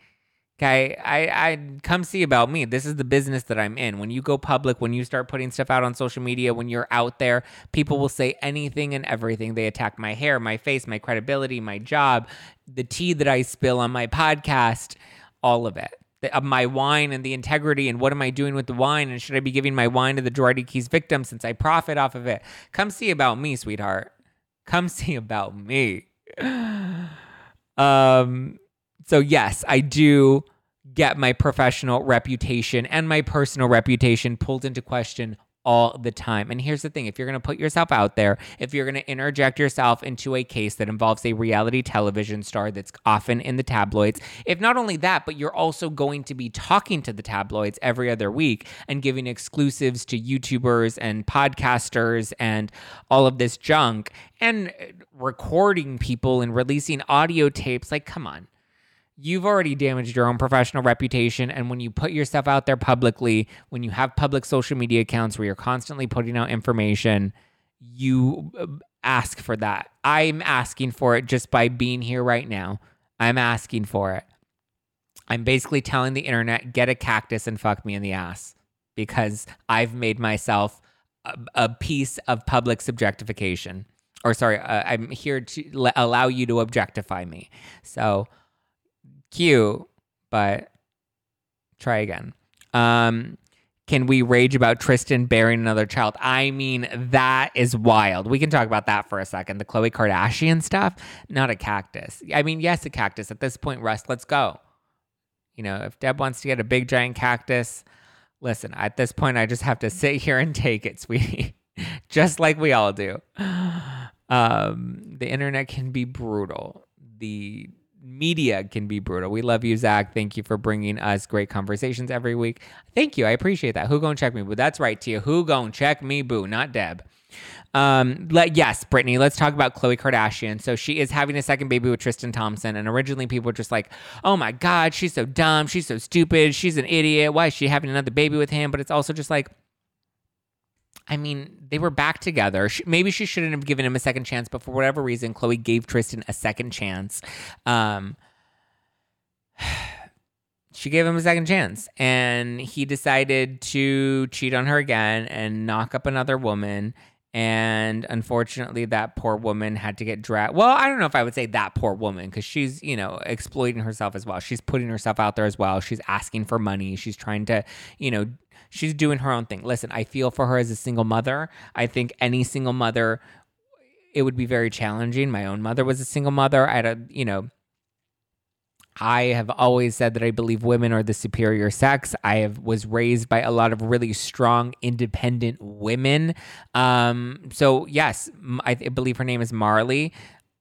Okay, I, I come see about me. This is the business that I'm in. When you go public, when you start putting stuff out on social media, when you're out there, people will say anything and everything. They attack my hair, my face, my credibility, my job, the tea that I spill on my podcast, all of it of my wine and the integrity and what am I doing with the wine and should I be giving my wine to the Girardi Keese victim since I profit off of it? Come see about me, sweetheart. Come <laughs> see about me. <sighs> um so yes, I do get my professional reputation and my personal reputation pulled into question all the time. And here's the thing if you're going to put yourself out there, if you're going to interject yourself into a case that involves a reality television star that's often in the tabloids, if not only that, but you're also going to be talking to the tabloids every other week and giving exclusives to YouTubers and podcasters and all of this junk and recording people and releasing audio tapes, like, come on you've already damaged your own professional reputation. And when you put yourself out there publicly, when you have public social media accounts where you're constantly putting out information, you uh, ask for that. I'm asking for it just by being here right now. I'm asking for it. I'm basically telling the internet, get a cactus and fuck me in the ass because I've made myself a, a piece of public subjectification. Or, sorry, uh, I'm here to allow you to objectify me. So, cute, but try again. Um, can we rage about Tristan bearing another child? I mean, that is wild. We can talk about that for a second. The Khloe Kardashian stuff, not a cactus. I mean, yes, a cactus. At this point, Russ, let's go. You know, if Deb wants to get a big giant cactus, listen, at this point, I just have to sit here and take it, <laughs> sweetie, just like we all do. Um, the internet can be brutal. The media can be brutal. We love you, Zach. Thank you for bringing us great conversations every week. Thank you. I appreciate that. Who gonna check me, boo? That's right, Tia. Who gonna check me, boo? Not Deb. Um, let, yes, Brittany, let's talk about Khloe Kardashian. So she is having a second baby with Tristan Thompson. And originally people were just like, oh my God, she's so dumb. She's so stupid. She's an idiot. Why is she having another baby with him? But it's also just like, I mean, they were back together. She, maybe she shouldn't have given him a second chance, but for whatever reason, Khloe gave Tristan a second chance. Um, <sighs> she gave him a second chance, and he decided to cheat on her again and knock up another woman. And unfortunately, that poor woman had to get dragged. Well, I don't know if I would say that poor woman because she's, you know, exploiting herself as well. She's putting herself out there as well. She's asking for money. She's trying to, you know, she's doing her own thing. Listen, I feel for her as a single mother. I think any single mother, it would be very challenging. My own mother was a single mother. I had a, you know, I have always said that I believe women are the superior sex. I have was raised by a lot of really strong, independent women. Um, so yes, I, I believe her name is Marley.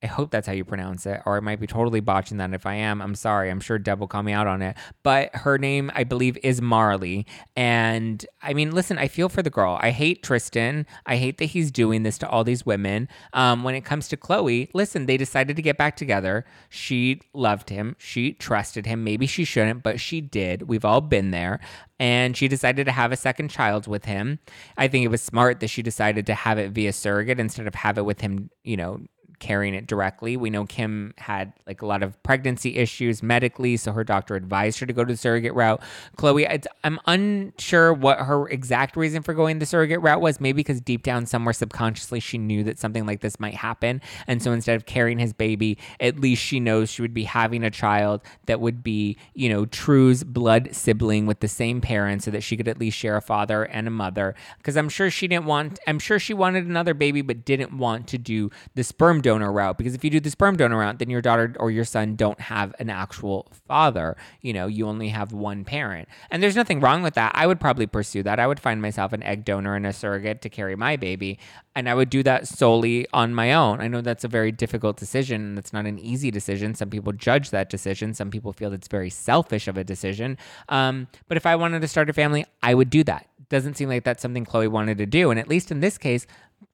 I hope that's how you pronounce it, or I might be totally botching that. If I am, I'm sorry. I'm sure Deb will call me out on it. But her name, I believe, is Marley. And I mean, listen, I feel for the girl. I hate Tristan. I hate that he's doing this to all these women. Um, when it comes to Khloe, listen, they decided to get back together. She loved him. She trusted him. Maybe she shouldn't, but she did. We've all been there and she decided to have a second child with him. I think it was smart that she decided to have it via surrogate instead of have it with him, you know, carrying it directly. We know Kim had like a lot of pregnancy issues medically, so her doctor advised her to go to the surrogate route. Khloe, I'm unsure what her exact reason for going the surrogate route was. Maybe because deep down somewhere subconsciously she knew that something like this might happen, and so instead of carrying his baby, at least she knows she would be having a child that would be, you know, True's blood sibling with the same parents, so that she could at least share a father and a mother. Because I'm sure she didn't want. I'm sure she wanted another baby, but didn't want to do the sperm donor route because if you do the sperm donor route, then your daughter or your son don't have an actual father. You know, you only have one parent. And there's nothing wrong with that. I would probably pursue that. I would find myself an egg donor and a surrogate to carry my baby. And I would do that solely on my own. I know that's a very difficult decision and it's not an easy decision. Some people judge that decision. Some people feel it's very selfish of a decision. Um, but if I wanted to start a family, I would do that. Doesn't seem like that's something Khloe wanted to do. And at least in this case,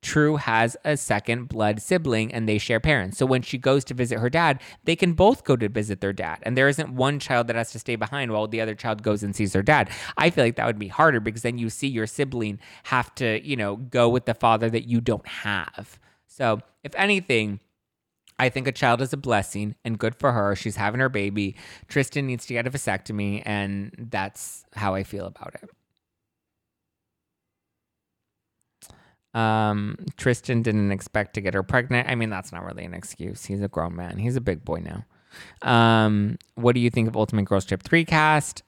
True has a second blood sibling and they share parents. So when she goes to visit her dad, they can both go to visit their dad. And there isn't one child that has to stay behind while the other child goes and sees their dad. I feel like that would be harder because then you see your sibling have to, you know, go with the father that you don't have. So if anything, I think a child is a blessing and good for her. She's having her baby. Tristan needs to get a vasectomy, and that's how I feel about it. Um, Tristan didn't expect to get her pregnant. I mean, that's not really an excuse. He's a grown man. He's a big boy now. Um, what do you think of Ultimate Girls Trip 3 cast?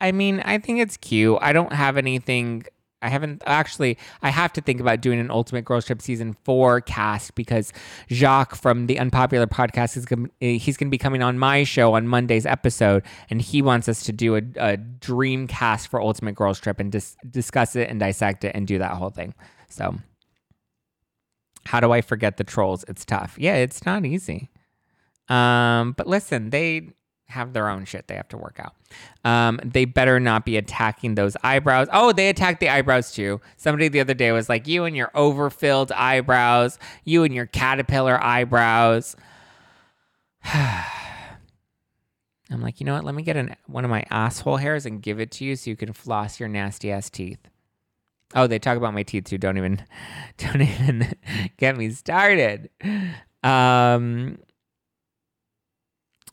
I mean, I think it's cute. I don't have anything. I haven't actually. I have to think about doing an Ultimate Girls Trip season four cast because Jacques from the Unpopular podcast is gonna, he's going to be coming on my show on Monday's episode, and he wants us to do a, a dream cast for Ultimate Girls Trip and dis- discuss it and dissect it and do that whole thing. So, how do I forget the trolls? It's tough. Yeah, it's not easy. Um, but listen, they have their own shit they have to work out. Um, they better not be attacking those eyebrows. Oh, they attacked the eyebrows too. Somebody the other day was like, "You and your overfilled eyebrows, you and your caterpillar eyebrows." <sighs> I'm like, you know what? Let me get an, one of my asshole hairs and give it to you so you can floss your nasty ass teeth. Oh, they talk about my teeth too. Don't even, <laughs> don't even <laughs> get me started. Um,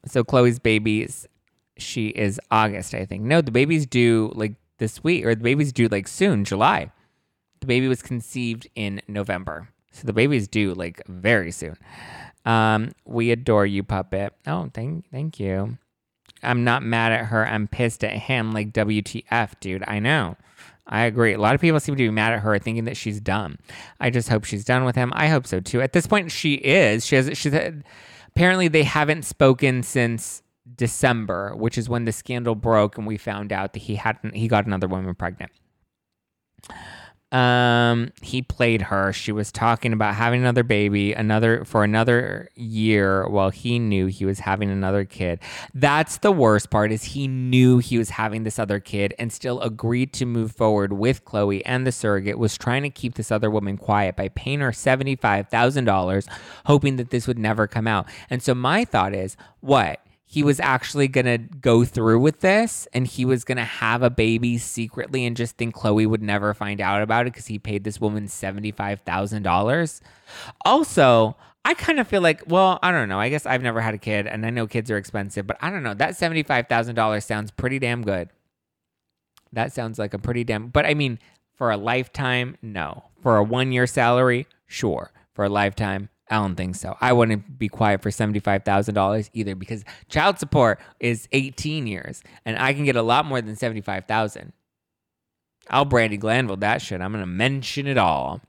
so Khloe's babies, she is August, I think. No, the baby's due like this week, or the baby's due like soon, July. The baby was conceived in November, so the baby's due like very soon. Um, we adore you, puppet. Oh, thank, thank you. I'm not mad at her. I'm pissed at him. Like WTF, dude. I know. I agree. A lot of people seem to be mad at her, thinking that she's dumb. I just hope she's done with him. I hope so too. At this point, she is. She has. She's apparently they haven't spoken since December, which is when the scandal broke and we found out that he hadn't. He got another woman pregnant. Um, he played her. She was talking about having another baby, another for another year while he knew he was having another kid. That's the worst part is he knew he was having this other kid and still agreed to move forward with khloe and the surrogate was trying to keep this other woman quiet by paying her $75,000 hoping that this would never come out. And so my thought is, what? He was actually going to go through with this and he was going to have a baby secretly and just think Khloe would never find out about it because he paid this woman $75,000. Also, I kind of feel like, well, I don't know. I guess I've never had a kid and I know kids are expensive, but I don't know. That $75,000 sounds pretty damn good. That sounds like a pretty damn, but I mean, for a lifetime, no. For a one year salary, sure. For a lifetime, I don't think so. I wouldn't be quiet for $75,000 either because child support is 18 years and I can get a lot more than 75,000. I'll Brandi Glanville that shit. I'm going to mention it all.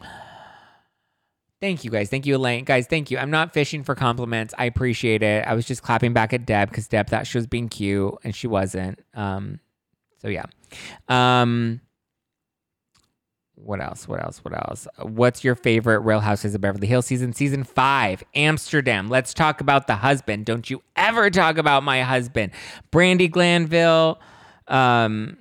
<sighs> Thank you guys. Thank you, Elaine. Guys, thank you. I'm not fishing for compliments. I appreciate it. I was just clapping back at Deb because Deb thought she was being cute and she wasn't. Um, so yeah. Um, what else? What else? What else? What's your favorite Real Houses of Beverly Hills season? Season five, Amsterdam. Let's talk about the husband. Don't you ever talk about my husband. Brandi Glanville, um,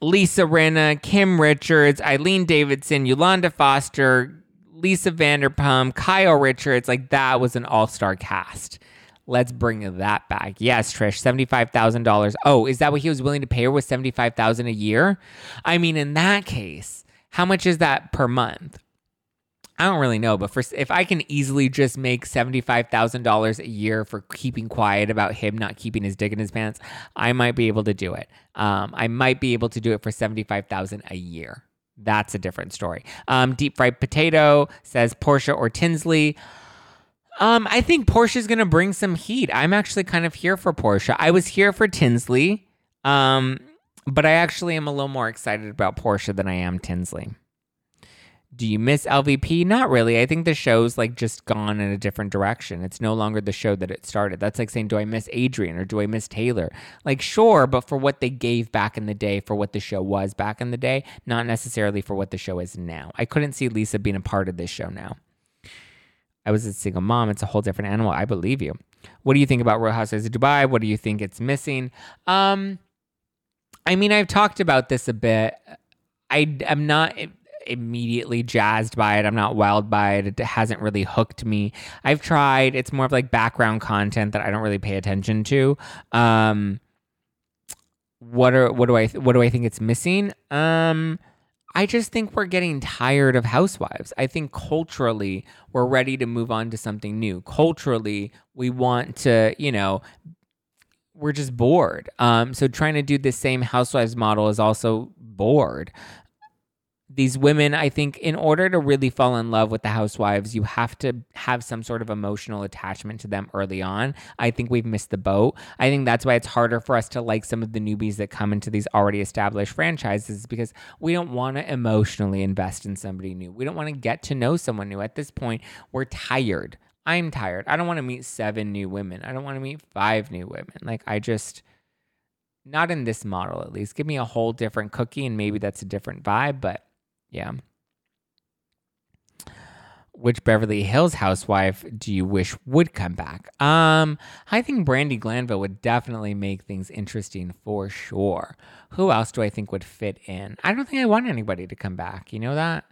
Lisa Rinna, Kim Richards, Eileen Davidson, Yolanda Foster, Lisa Vanderpump, Kyle Richards. Like that was an all star cast. Let's bring that back. Yes, Trish, seventy-five thousand dollars. Oh, is that what he was willing to pay her? Seventy-five thousand a year? I mean, in that case, how much is that per month? I don't really know, but for if I can easily just make seventy-five thousand dollars a year for keeping quiet about him not keeping his dick in his pants, I might be able to do it. Um, I might be able to do it for seventy-five thousand a year. That's a different story. Um, deep fried potato says Porsha or Tinsley. Um, I think Porsha's gonna bring some heat. I'm actually kind of here for Porsha. I was here for Tinsley. Um, but I actually am a little more excited about Porsha than I am Tinsley. Do you miss LVP? Not really. I think the show's like just gone in a different direction. It's no longer the show that it started. That's like saying, do I miss Adrienne or do I miss Taylor? Like, sure, but for what they gave back in the day, for what the show was back in the day, not necessarily for what the show is now. I couldn't see Lisa being a part of this show now. I was a single mom. It's a whole different animal. I believe you. What do you think about Real Housewives of Dubai? What do you think it's missing? Um, I mean, I've talked about this a bit. I am not immediately jazzed by it. I'm not wild by it. It hasn't really hooked me. I've tried. It's more of like background content that I don't really pay attention to. Um, what are what do I what do I think it's missing? Um, I just think we're getting tired of housewives. I think culturally we're ready to move on to something new. Culturally, we want to, you know, we're just bored. Um, so trying to do the same housewives model is also bored. These women, I think, in order to really fall in love with the housewives, you have to have some sort of emotional attachment to them early on. I think we've missed the boat. I think that's why it's harder for us to like some of the newbies that come into these already established franchises because we don't want to emotionally invest in somebody new. We don't want to get to know someone new. At this point, we're tired I'm tired. I don't want to meet seven new women. I don't want to meet five new women. Like, I just, not in this model at least. Give me a whole different cookie and maybe that's a different vibe, but yeah. Which Beverly Hills housewife do you wish would come back? Um, I think Brandi Glanville would definitely make things interesting for sure. Who else do I think would fit in? I don't think I want anybody to come back. You know that?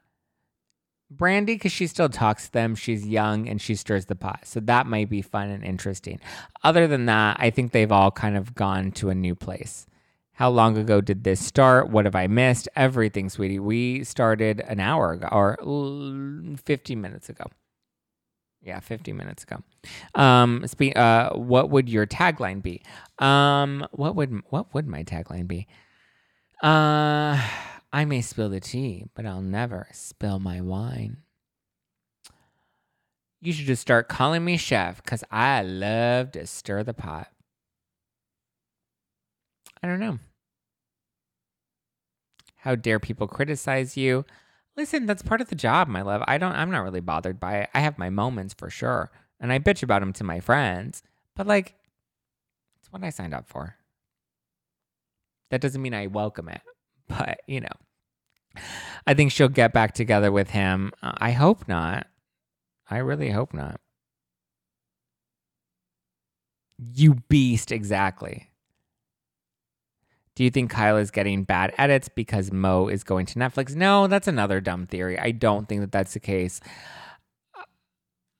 Brandi, because she still talks to them. She's young and she stirs the pot. So that might be fun and interesting. Other than that, I think they've all kind of gone to a new place. How long ago did this start? What have I missed? Everything, sweetie. We started an hour ago or 50 minutes ago. Yeah, 50 minutes ago. Um, spe- uh, what would your tagline be? Um, what would what would my tagline be? Uh, I may spill the tea, but I'll never spill my wine. You should just start calling me chef because I love to stir the pot. I don't know. How dare people criticize you? Listen, that's part of the job, my love. I don't I'm not really bothered by it. I have my moments for sure, and I bitch about them to my friends, but like it's what I signed up for. That doesn't mean I welcome it, <laughs> but you know. I think she'll get back together with him. Uh, I hope not. I really hope not. You beast, exactly. Do you think Kyle is getting bad edits because Mo is going to Netflix? No, that's another dumb theory. I don't think that that's the case.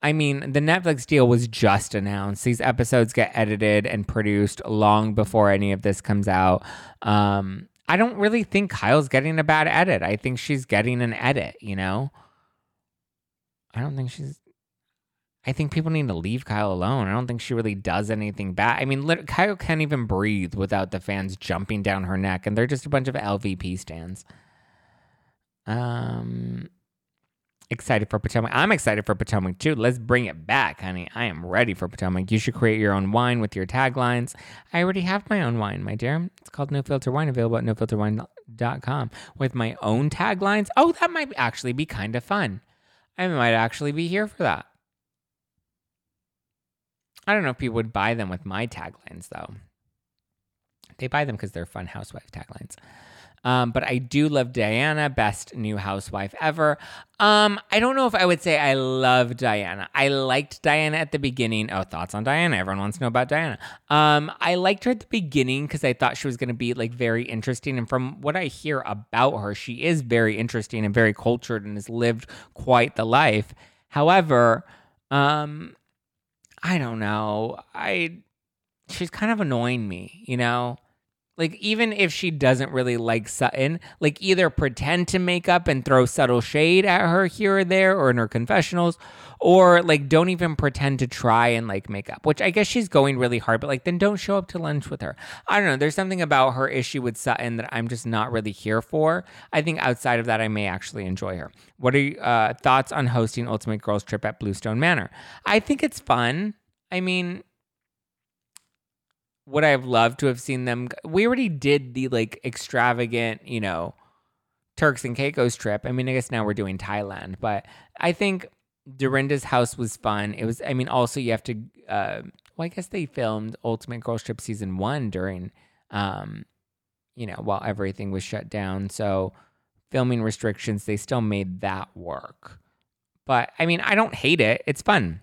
I mean, the Netflix deal was just announced. These episodes get edited and produced long before any of this comes out. Um, I don't really think Kyle's getting a bad edit. I think she's getting an edit, you know? I don't think she's I think people need to leave Kyle alone. I don't think she really does anything bad. I mean, Kyle can't even breathe without the fans jumping down her neck, and they're just a bunch of LVP stands. Um, excited for Potomac. I'm excited for Potomac too. Let's bring it back, honey. I am ready for Potomac. You should create your own wine with your taglines. I already have my own wine, my dear. It's called No Filter Wine, available at nofilterwine.com with my own taglines. Oh, that might actually be kind of fun. I might actually be here for that. I don't know if people would buy them with my taglines though. They buy them because they're fun housewife taglines. Um, but I do love Diana, best new housewife ever. Um, I don't know if I would say I love Diana. I liked Diana at the beginning. Oh, thoughts on Diana? Everyone wants to know about Diana. Um, I liked her at the beginning because I thought she was going to be like very interesting. And from what I hear about her, she is very interesting and very cultured and has lived quite the life. However, um, I don't know. I she's kind of annoying me, you know? Like even if she doesn't really like Sutton, like either pretend to make up and throw subtle shade at her here or there or in her confessionals or like don't even pretend to try and like make up, which I guess she's going really hard, but like then don't show up to lunch with her. I don't know. There's something about her issue with Sutton that I'm just not really here for. I think outside of that, I may actually enjoy her. What are your uh, thoughts on hosting Ultimate Girls Trip at Bluestone Manor? I think it's fun. I mean, would I have loved to have seen them? We already did the like extravagant, you know, Turks and Caicos trip. I mean, I guess now we're doing Thailand, but I think Dorinda's house was fun. It was, I mean, also you have to, uh, well, I guess they filmed Ultimate Girls Trip season one during, um, you know, while everything was shut down. So filming restrictions, they still made that work. But I mean, I don't hate it. It's fun.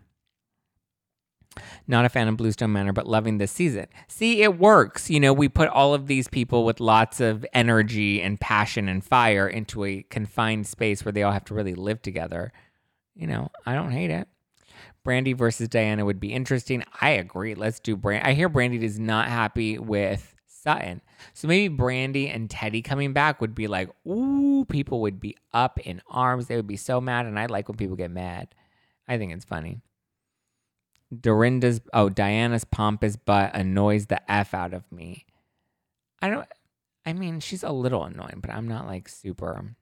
Not a fan of Bluestone Manor, but loving this season. See, it works. You know, we put all of these people with lots of energy and passion and fire into a confined space where they all have to really live together. You know, I don't hate it. Brandi versus Diana would be interesting. I agree. Let's do Brandi. I hear Brandi is not happy with Sutton. So maybe Brandi and Teddi coming back would be like, ooh, people would be up in arms. They would be so mad. And I like when people get mad. I think it's funny. Dorinda's oh Diana's pompous butt annoys the f out of me. I don't. I mean, she's a little annoying, but I'm not like super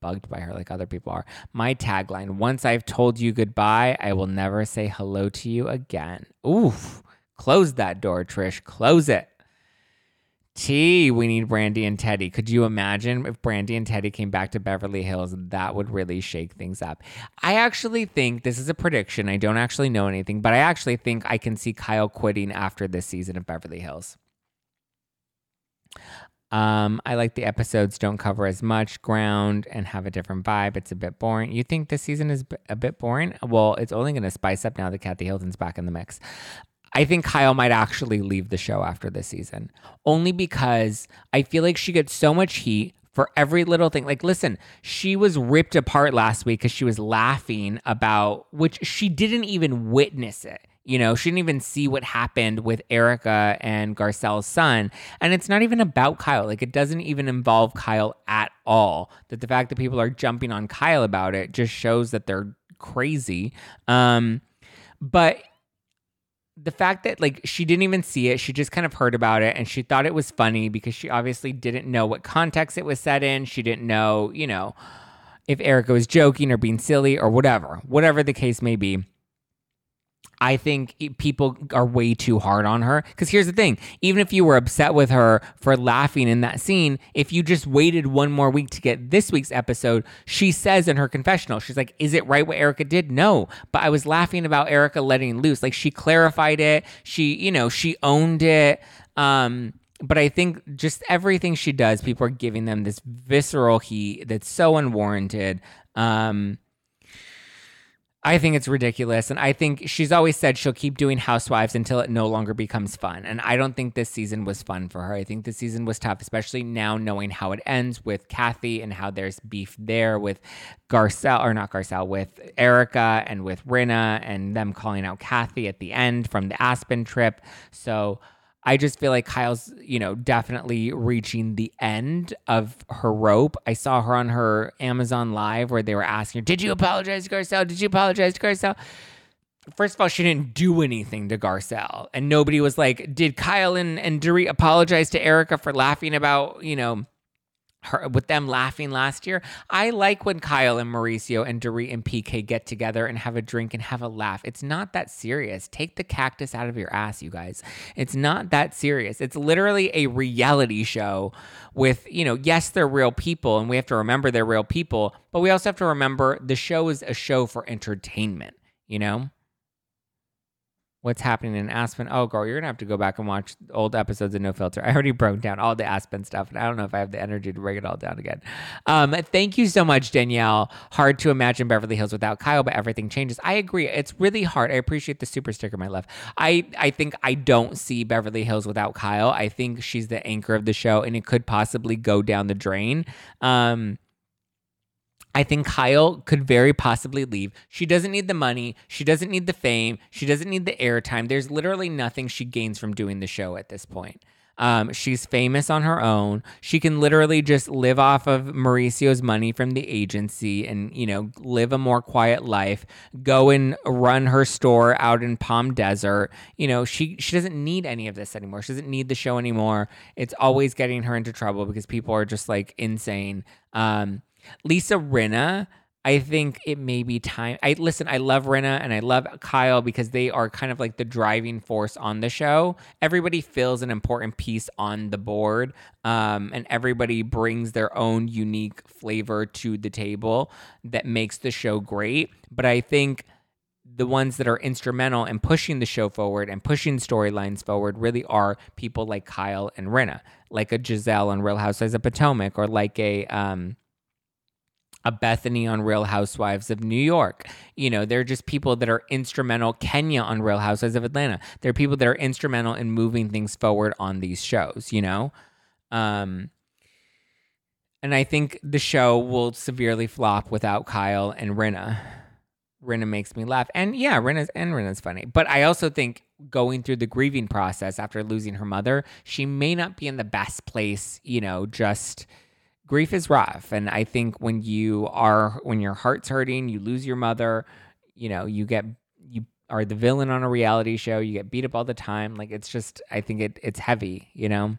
bugged by her like other people are. My tagline: Once I've told you goodbye, I will never say hello to you again. Oof! Close that door, Trish. Close it. T, we need Brandi and Teddi. Could you imagine if Brandi and Teddi came back to Beverly Hills? That would really shake things up. I actually think this is a prediction. I don't actually know anything, but I actually think I can see Kyle quitting after this season of Beverly Hills. Um, I like the episodes don't cover as much ground and have a different vibe. It's a bit boring. You think this season is a bit boring? Well, it's only going to spice up now that Kathy Hilton's back in the mix. I think Kyle might actually leave the show after this season, only because I feel like she gets so much heat for every little thing. Like, listen, she was ripped apart last week because she was laughing about, which she didn't even witness it. You know, she didn't even see what happened with Erika and Garcelle's son. And it's not even about Kyle. Like, it doesn't even involve Kyle at all. That the fact that people are jumping on Kyle about it just shows that they're crazy. Um, but the fact that like she didn't even see it, she just kind of heard about it and she thought it was funny because she obviously didn't know what context it was set in. She didn't know, you know, if Erika was joking or being silly or whatever, whatever the case may be. I think people are way too hard on her. Because here's the thing even if you were upset with her for laughing in that scene, if you just waited one more week to get this week's episode, she says in her confessional, she's like, Is it right what Erika did? No. But I was laughing about Erika letting loose. Like she clarified it, she, you know, she owned it. Um, but I think just everything she does, people are giving them this visceral heat that's so unwarranted. Um, I think it's ridiculous. And I think she's always said she'll keep doing Housewives until it no longer becomes fun. And I don't think this season was fun for her. I think this season was tough, especially now knowing how it ends with Kathy and how there's beef there with Garcelle, or not Garcelle, with Erika and with Rinna and them calling out Kathy at the end from the Aspen trip. So, I just feel like Kyle's, you know, definitely reaching the end of her rope. I saw her on her Amazon Live where they were asking her, Did you apologize to Garcelle? Did you apologize to Garcelle? First of all, she didn't do anything to Garcelle. And nobody was like, Did Kyle and, and Dorit apologize to Erika for laughing about, you know, her, with them laughing last year. I like when Kyle and Mauricio and Dorit and PK get together and have a drink and have a laugh. It's not that serious. Take the cactus out of your ass, you guys. It's not that serious. It's literally a reality show with, you know, yes, they're real people and we have to remember they're real people, but we also have to remember the show is a show for entertainment, you know? What's happening in Aspen. Oh, girl, you're gonna have to go back and watch old episodes of No Filter. I already broke down all the Aspen stuff, and I don't know if I have the energy to break it all down again. Um, thank you so much, Danielle. Hard to imagine Beverly Hills without Kyle, but everything changes. I agree. It's really hard. I appreciate the super sticker, my love. I I think I don't see Beverly Hills without Kyle. I think she's the anchor of the show, and it could possibly go down the drain. Um, I think Kyle could very possibly leave. She doesn't need the money. She doesn't need the fame. She doesn't need the airtime. There's literally nothing she gains from doing the show at this point. Um, she's famous on her own. She can literally just live off of Mauricio's money from the agency and, you know, live a more quiet life, go and run her store out in Palm Desert. You know, she, she doesn't need any of this anymore. She doesn't need the show anymore. It's always getting her into trouble because people are just like insane. Um, Lisa Rinna, I think it may be time. I listen, I love Rinna and I love Kyle because they are kind of like the driving force on the show. Everybody fills an important piece on the board, um, and everybody brings their own unique flavor to the table that makes the show great. But I think the ones that are instrumental in pushing the show forward and pushing storylines forward really are people like Kyle and Rinna, like a Gizelle on Real Housewives of Potomac, or like a um, a Bethany on Real Housewives of New York. You know, they're just people that are instrumental. Kenya on Real Housewives of Atlanta. They're people that are instrumental in moving things forward on these shows, you know? Um, and I think the show will severely flop without Kyle and Rinna. Rinna makes me laugh. And yeah, Rinna's and Rinna's funny. But I also think going through the grieving process after losing her mother, she may not be in the best place, you know, just – grief is rough and i think when you are when your heart's hurting you lose your mother you know you get you are the villain on a reality show you get beat up all the time like it's just i think it it's heavy you know?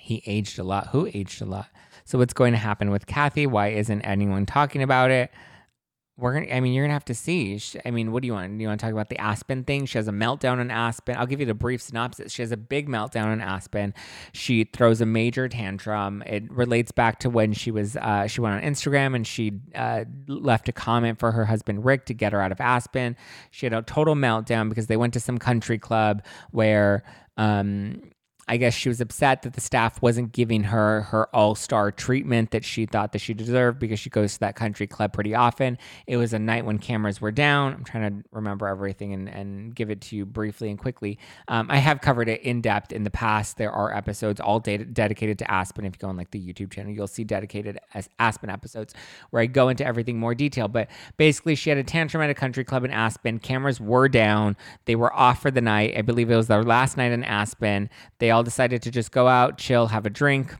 He aged a lot. Who aged a lot? So what's going to happen with kathy? Why isn't anyone talking about it we're gonna i mean you're gonna have to see. I mean what do you want? Do you want to talk about the aspen thing? She has a meltdown on aspen. I'll give you the brief synopsis. She has a big meltdown on aspen. She throws a major tantrum. It relates back to when she was uh, she went on instagram and she uh, left a comment for her husband rick to get her out of aspen. She had a total meltdown because they went to some country club where um, I guess she was upset that the staff wasn't giving her her all star treatment that she thought that she deserved because she goes to that country club pretty often. It was a night when cameras were down. I'm trying to remember everything and, and give it to you briefly and quickly. Um, I have covered it in depth in the past. There are episodes all de- dedicated to Aspen. If you go on like the YouTube channel, you'll see dedicated as Aspen episodes where I go into everything more detail. But basically, she had a tantrum at a country club in Aspen. Cameras were down. They were off for the night. I believe it was their last night in Aspen. They all decided to just go out, chill, have a drink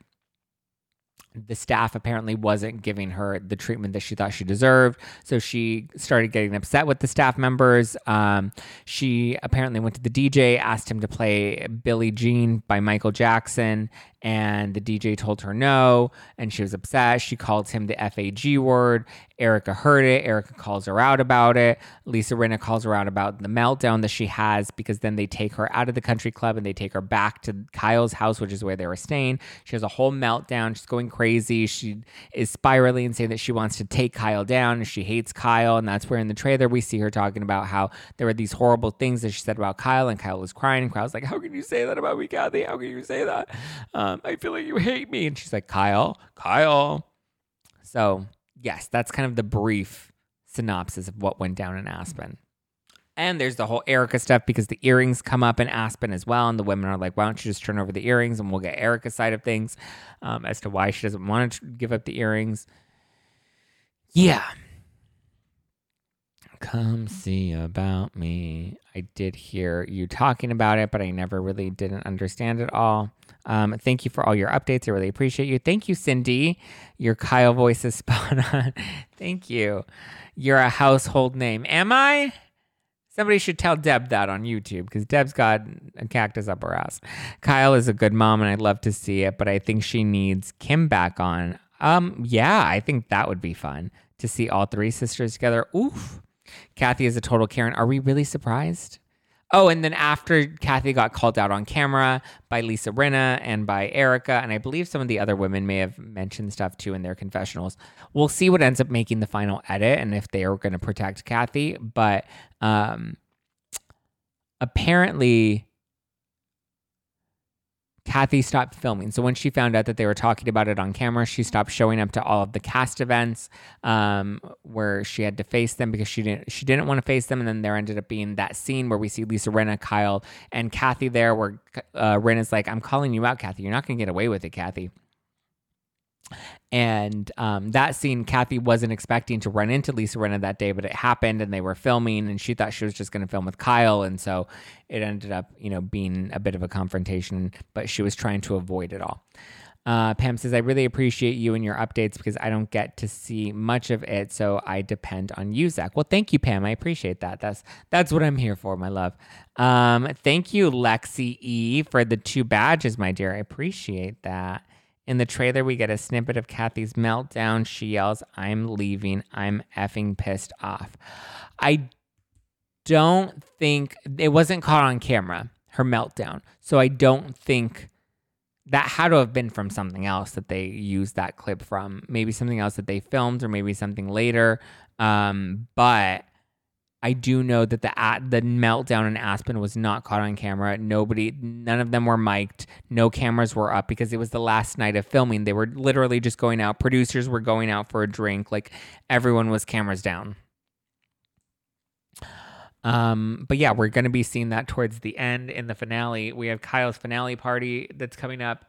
the staff apparently wasn't giving her the treatment that she thought she deserved. So she started getting upset with the staff members. Um, she apparently went to the DJ, asked him to play Billie Jean by Michael Jackson, and the DJ told her no, and she was upset. She called him the FAG word. Erika heard it. Erika calls her out about it. Lisa Rinna calls her out about the meltdown that she has because then they take her out of the country club and they take her back to Kyle's house, which is where they were staying. She has a whole meltdown. She's going crazy. She is spiraling and saying that she wants to take Kyle down she hates Kyle. And that's where in the trailer we see her talking about how there were these horrible things that she said about Kyle, and Kyle was crying. And Kyle's like, How can you say that about me, Kathy? How can you say that? Um, I feel like you hate me. And she's like, Kyle, Kyle. So yes, that's kind of the brief synopsis of what went down in Aspen. And there's the whole Erika stuff because the earrings come up in Aspen as well. And the women are like, why don't you just turn over the earrings and we'll get Erika's side of things um, as to why she doesn't want to give up the earrings. Yeah. Come see about me. I did hear you talking about it, but I never really didn't understand it all. Um, thank you for all your updates. I really appreciate you. Thank you, Cindy. Your Kyle voice is <laughs> spot on. thank you. You're a household name. Am I? Somebody should tell Deb that on YouTube because Deb's got a cactus up her ass. Kyle is a good mom and I'd love to see it, but I think she needs Kim back on. Um, yeah, I think that would be fun to see all three sisters together. Oof. Kathy is a total Karen. Are we really surprised? Oh, and then after Kathy got called out on camera by Lisa Rinna and by Erika, and I believe some of the other women may have mentioned stuff too in their confessionals. We'll see what ends up making the final edit and if they are going to protect Kathy. But um, apparently, Kathy stopped filming. So when she found out that they were talking about it on camera, she stopped showing up to all of the cast events um, where she had to face them because she didn't she didn't want to face them. And then there ended up being that scene where we see Lisa Rinna, Kyle, and Kathy there, where uh, Rinna's like, "I'm calling you out, Kathy. You're not gonna get away with it, Kathy." And um, that scene, Kathy wasn't expecting to run into Lisa Rinna that day, but it happened and they were filming and she thought she was just going to film with Kyle. And so it ended up, you know, being a bit of a confrontation, but she was trying to avoid it all. Uh, Pam says, I really appreciate you and your updates because I don't get to see much of it, so I depend on you, Zack. Well, thank you, Pam. I appreciate that. That's that's what I'm here for, my love. Um, thank you, Lexi E, for the two badges, my dear. I appreciate that. In the trailer, we get a snippet of Kathy's meltdown. She yells, I'm leaving. I'm effing pissed off. I don't think it wasn't caught on camera, her meltdown. So I don't think that had to have been from something else that they used that clip from. Maybe something else that they filmed or maybe something later. Um, but I do know that the the meltdown in Aspen was not caught on camera. Nobody, none of them were mic'd. No cameras were up because it was the last night of filming. They were literally just going out. Producers were going out for a drink. Like everyone was cameras down. Um, but yeah, we're going to be seeing that towards the end in the finale. We have Kyle's finale party that's coming up.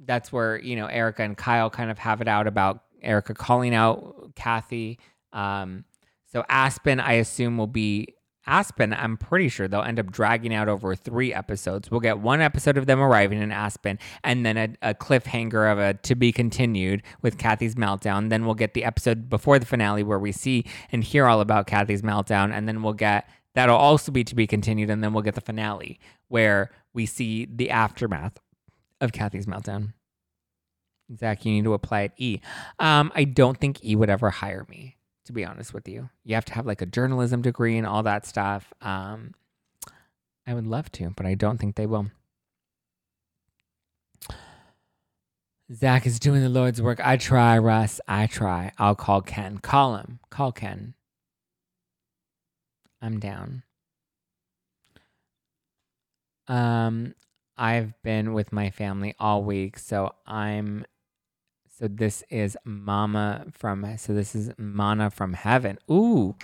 That's where you know Erika and Kyle kind of have it out about Erika calling out Kathy. Um, so Aspen, I assume, will be Aspen. I'm pretty sure they'll end up dragging out over three episodes. We'll get one episode of them arriving in Aspen, and then a, a cliffhanger of a to be continued with Kathy's meltdown. Then we'll get the episode before the finale where we see and hear all about Kathy's meltdown, and then we'll get that'll also be to be continued, and then we'll get the finale where we see the aftermath of Kathy's meltdown. Zack, you need to apply at E. Um, I don't think E would ever hire me to be honest with you. You have to have like a journalism degree and all that stuff. Um, I would love to, but I don't think they will. Zach is doing the Lord's work. I try, Russ. I try. I'll call Ken. Call him. Call Ken. I'm down. Um, I've been with my family all week, so I'm. So this is Mama from. So this is Mana from Heaven. Ooh,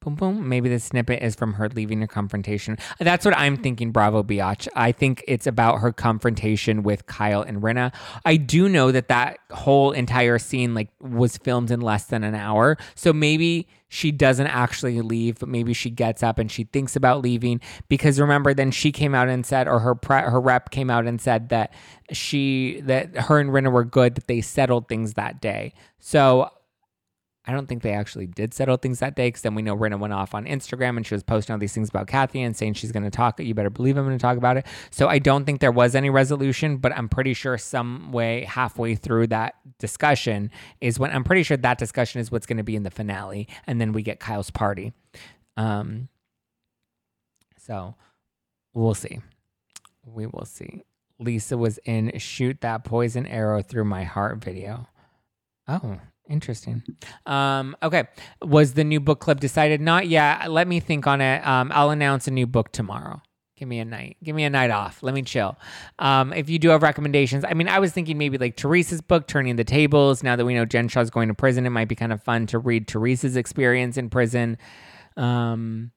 boom boom. Maybe the snippet is from her leaving a confrontation. That's what I'm thinking. Bravo Biatch. I think it's about her confrontation with Kyle and Rinna. I do know that that whole entire scene like was filmed in less than an hour, so maybe she doesn't actually leave, but maybe she gets up and she thinks about leaving because remember then she came out and said or her pre- her rep came out and said that she that her and Rinna were good that they settled things that day. So I don't think they actually did settle things that day because then we know Rinna went off on Instagram and she was posting all these things about Kathy and saying she's going to talk. You better believe I'm going to talk about it. So I don't think there was any resolution, but I'm pretty sure some way halfway through that discussion is when I'm pretty sure that discussion is what's going to be in the finale. And then we get Kyle's party. Um, so we'll see. We will see. Lisa was in Shoot That Poison Arrow Through My Heart video. Oh, Interesting. Um, okay. Was the new book club decided? Not yet. Let me think on it. Um, I'll announce a new book tomorrow. Give me a night. Give me a night off. Let me chill. Um, if you do have recommendations, I mean, I was thinking maybe like Teresa's book, Turning the Tables. Now that we know Jen Shah's going to prison, it might be kind of fun to read Teresa's experience in prison. Um,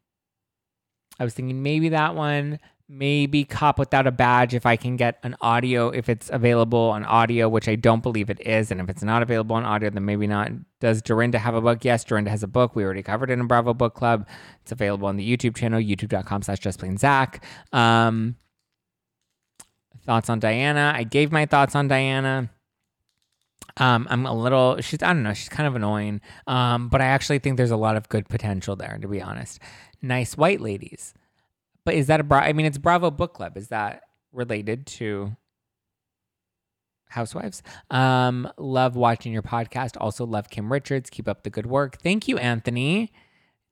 I was thinking maybe that one maybe cop without a badge if I can get an audio, if it's available on audio, which I don't believe it is. And if it's not available on audio, then maybe not. Does Dorinda have a book? Yes, Dorinda has a book. We already covered it in Bravo Book Club. It's available on the YouTube channel, youtube.com slash justplainzack. Um, thoughts on Diana. I gave my thoughts on Diana. Um, I'm a little, she's, I don't know, she's kind of annoying. Um, but I actually think there's a lot of good potential there, to be honest. Nice white ladies. But is that a bra? I mean, it's Bravo Book Club. Is that related to Housewives? Um, love watching your podcast. Also love Kim Richards. Keep up the good work. Thank you, Anthony.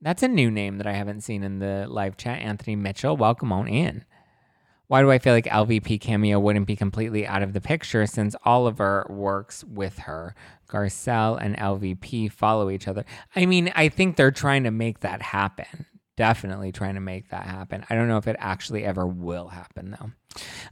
That's a new name that I haven't seen in the live chat. Anthony Mitchell, welcome on in. Why do I feel like LVP cameo wouldn't be completely out of the picture since Oliver works with her? Garcelle and LVP follow each other. I mean, I think they're trying to make that happen definitely trying to make that happen. I don't know if it actually ever will happen though.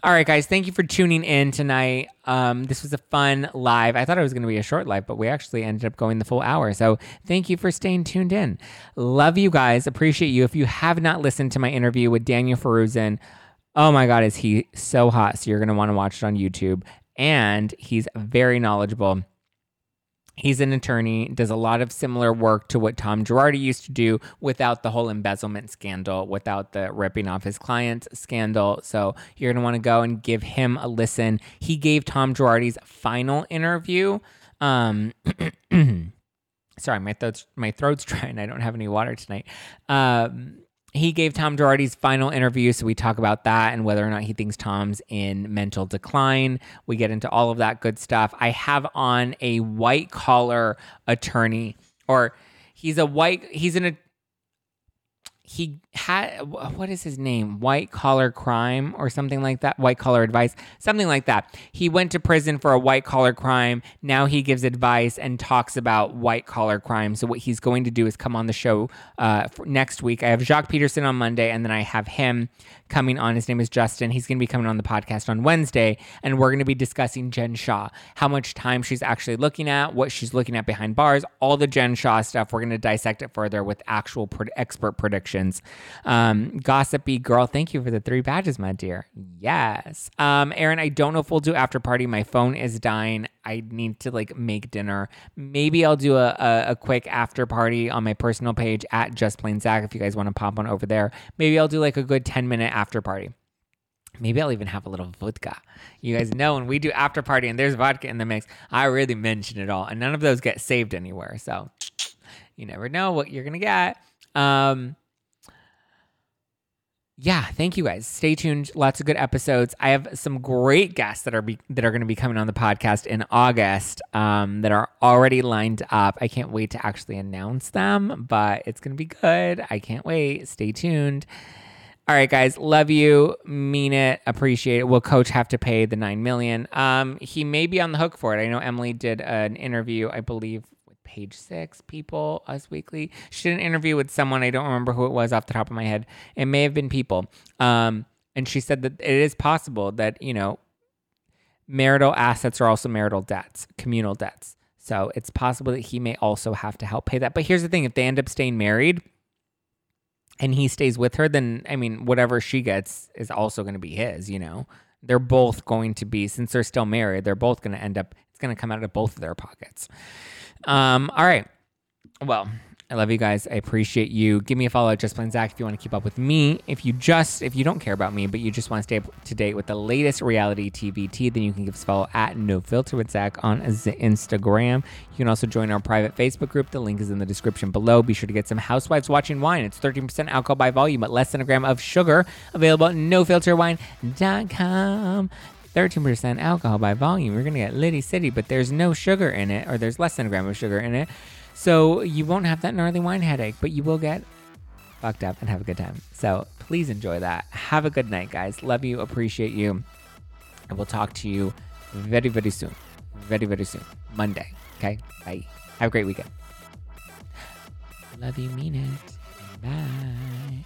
All right, guys, thank you for tuning in tonight. Um, this was a fun live. I thought it was going to be a short live, but we actually ended up going the full hour. So thank you for staying tuned in. Love you guys. Appreciate you. If you have not listened to my interview with Daniel Faruzin, oh my God, is he so hot? So you're going to want to watch it on YouTube. And he's very knowledgeable He's an attorney, does a lot of similar work to what Tom Girardi used to do without the whole embezzlement scandal, without the ripping off his clients scandal. So you're going to want to go and give him a listen. He gave Tom Girardi's final interview. Um, <clears throat> sorry, my throat's, my throat's <laughs> dry and I don't have any water tonight. Um, he gave Tom Girardi's final interview, so we talk about that and whether or not he thinks Tom's in mental decline. We get into all of that good stuff. I have on a white collar attorney, or he's a white, he's an he had what is his name? White collar crime or something like that? White collar advice? Something like that. He went to prison for a white collar crime. Now he gives advice and talks about white collar crime. So what he's going to do is come on the show uh, next week. I have jacques peterson on monday and then i have him coming on his name is justin he's going to be coming on the podcast on wednesday and we're going to be discussing jen Shah, how much time she's actually looking at what she's looking at behind bars all the jen Shah stuff we're going to dissect it further with actual pred- expert predictions. Um, gossipy girl, thank you for the three badges, my dear. Yes. Um, Aaron, I don't know if we'll do after party. My phone is dying. I need to like make dinner. Maybe I'll do a, a, a quick after party on my personal page at Just Plain Zack if you guys want to pop on over there. Maybe I'll do like a good 10 minute after party. Maybe I'll even have a little vodka. You guys know when we do after party and there's vodka in the mix, I really mention it all. And none of those get saved anywhere. So you never know what you're going to get. Um, yeah, thank you guys. Stay tuned. Lots of good episodes. I have some great guests that are be, that are going to be coming on the podcast in August um, that are already lined up. I can't wait to actually announce them, but it's going to be good. I can't wait. Stay tuned. All right, guys, love you, mean it, appreciate it. Will Coach have to pay the nine million? Um, he may be on the hook for it. I know Emily did an interview, I believe, page six people us weekly she did an interview with someone i don't remember who it was off the top of my head it may have been people um, And she said that it is possible that, you know, marital assets are also marital debts, communal debts. So it's possible that he may also have to help pay that. But here's the thing if they end up staying married and he stays with her, then, I mean, whatever she gets is also going to be his, you know? They're both going to be, since they're still married, they're both going to end up, going to come out of both of their pockets. Um, all right. Well, I love you guys. I appreciate you. Give me a follow at Just Plain Zack if you want to keep up with me. If you just, if you don't care about me, but you just want to stay up to date with the latest reality tea, then you can give us a follow at No Filter with Zack on Instagram. You can also join our private Facebook group. The link is in the description below. Be sure to get some Housewives Watching Wine. It's 13% alcohol by volume, but less than a gram of sugar. Available at nofilterwine.com. 13% alcohol by volume. You're going to get Liddy City, but there's no sugar in it, or there's less than a gram of sugar in it. So you won't have that gnarly wine headache, but you will get fucked up and have a good time. So please enjoy that. Have a good night, guys. Love you, appreciate you. And we'll talk to you very, very soon. Very, very soon. Monday. Okay? Bye. Have a great weekend. Love you, mean it. Bye.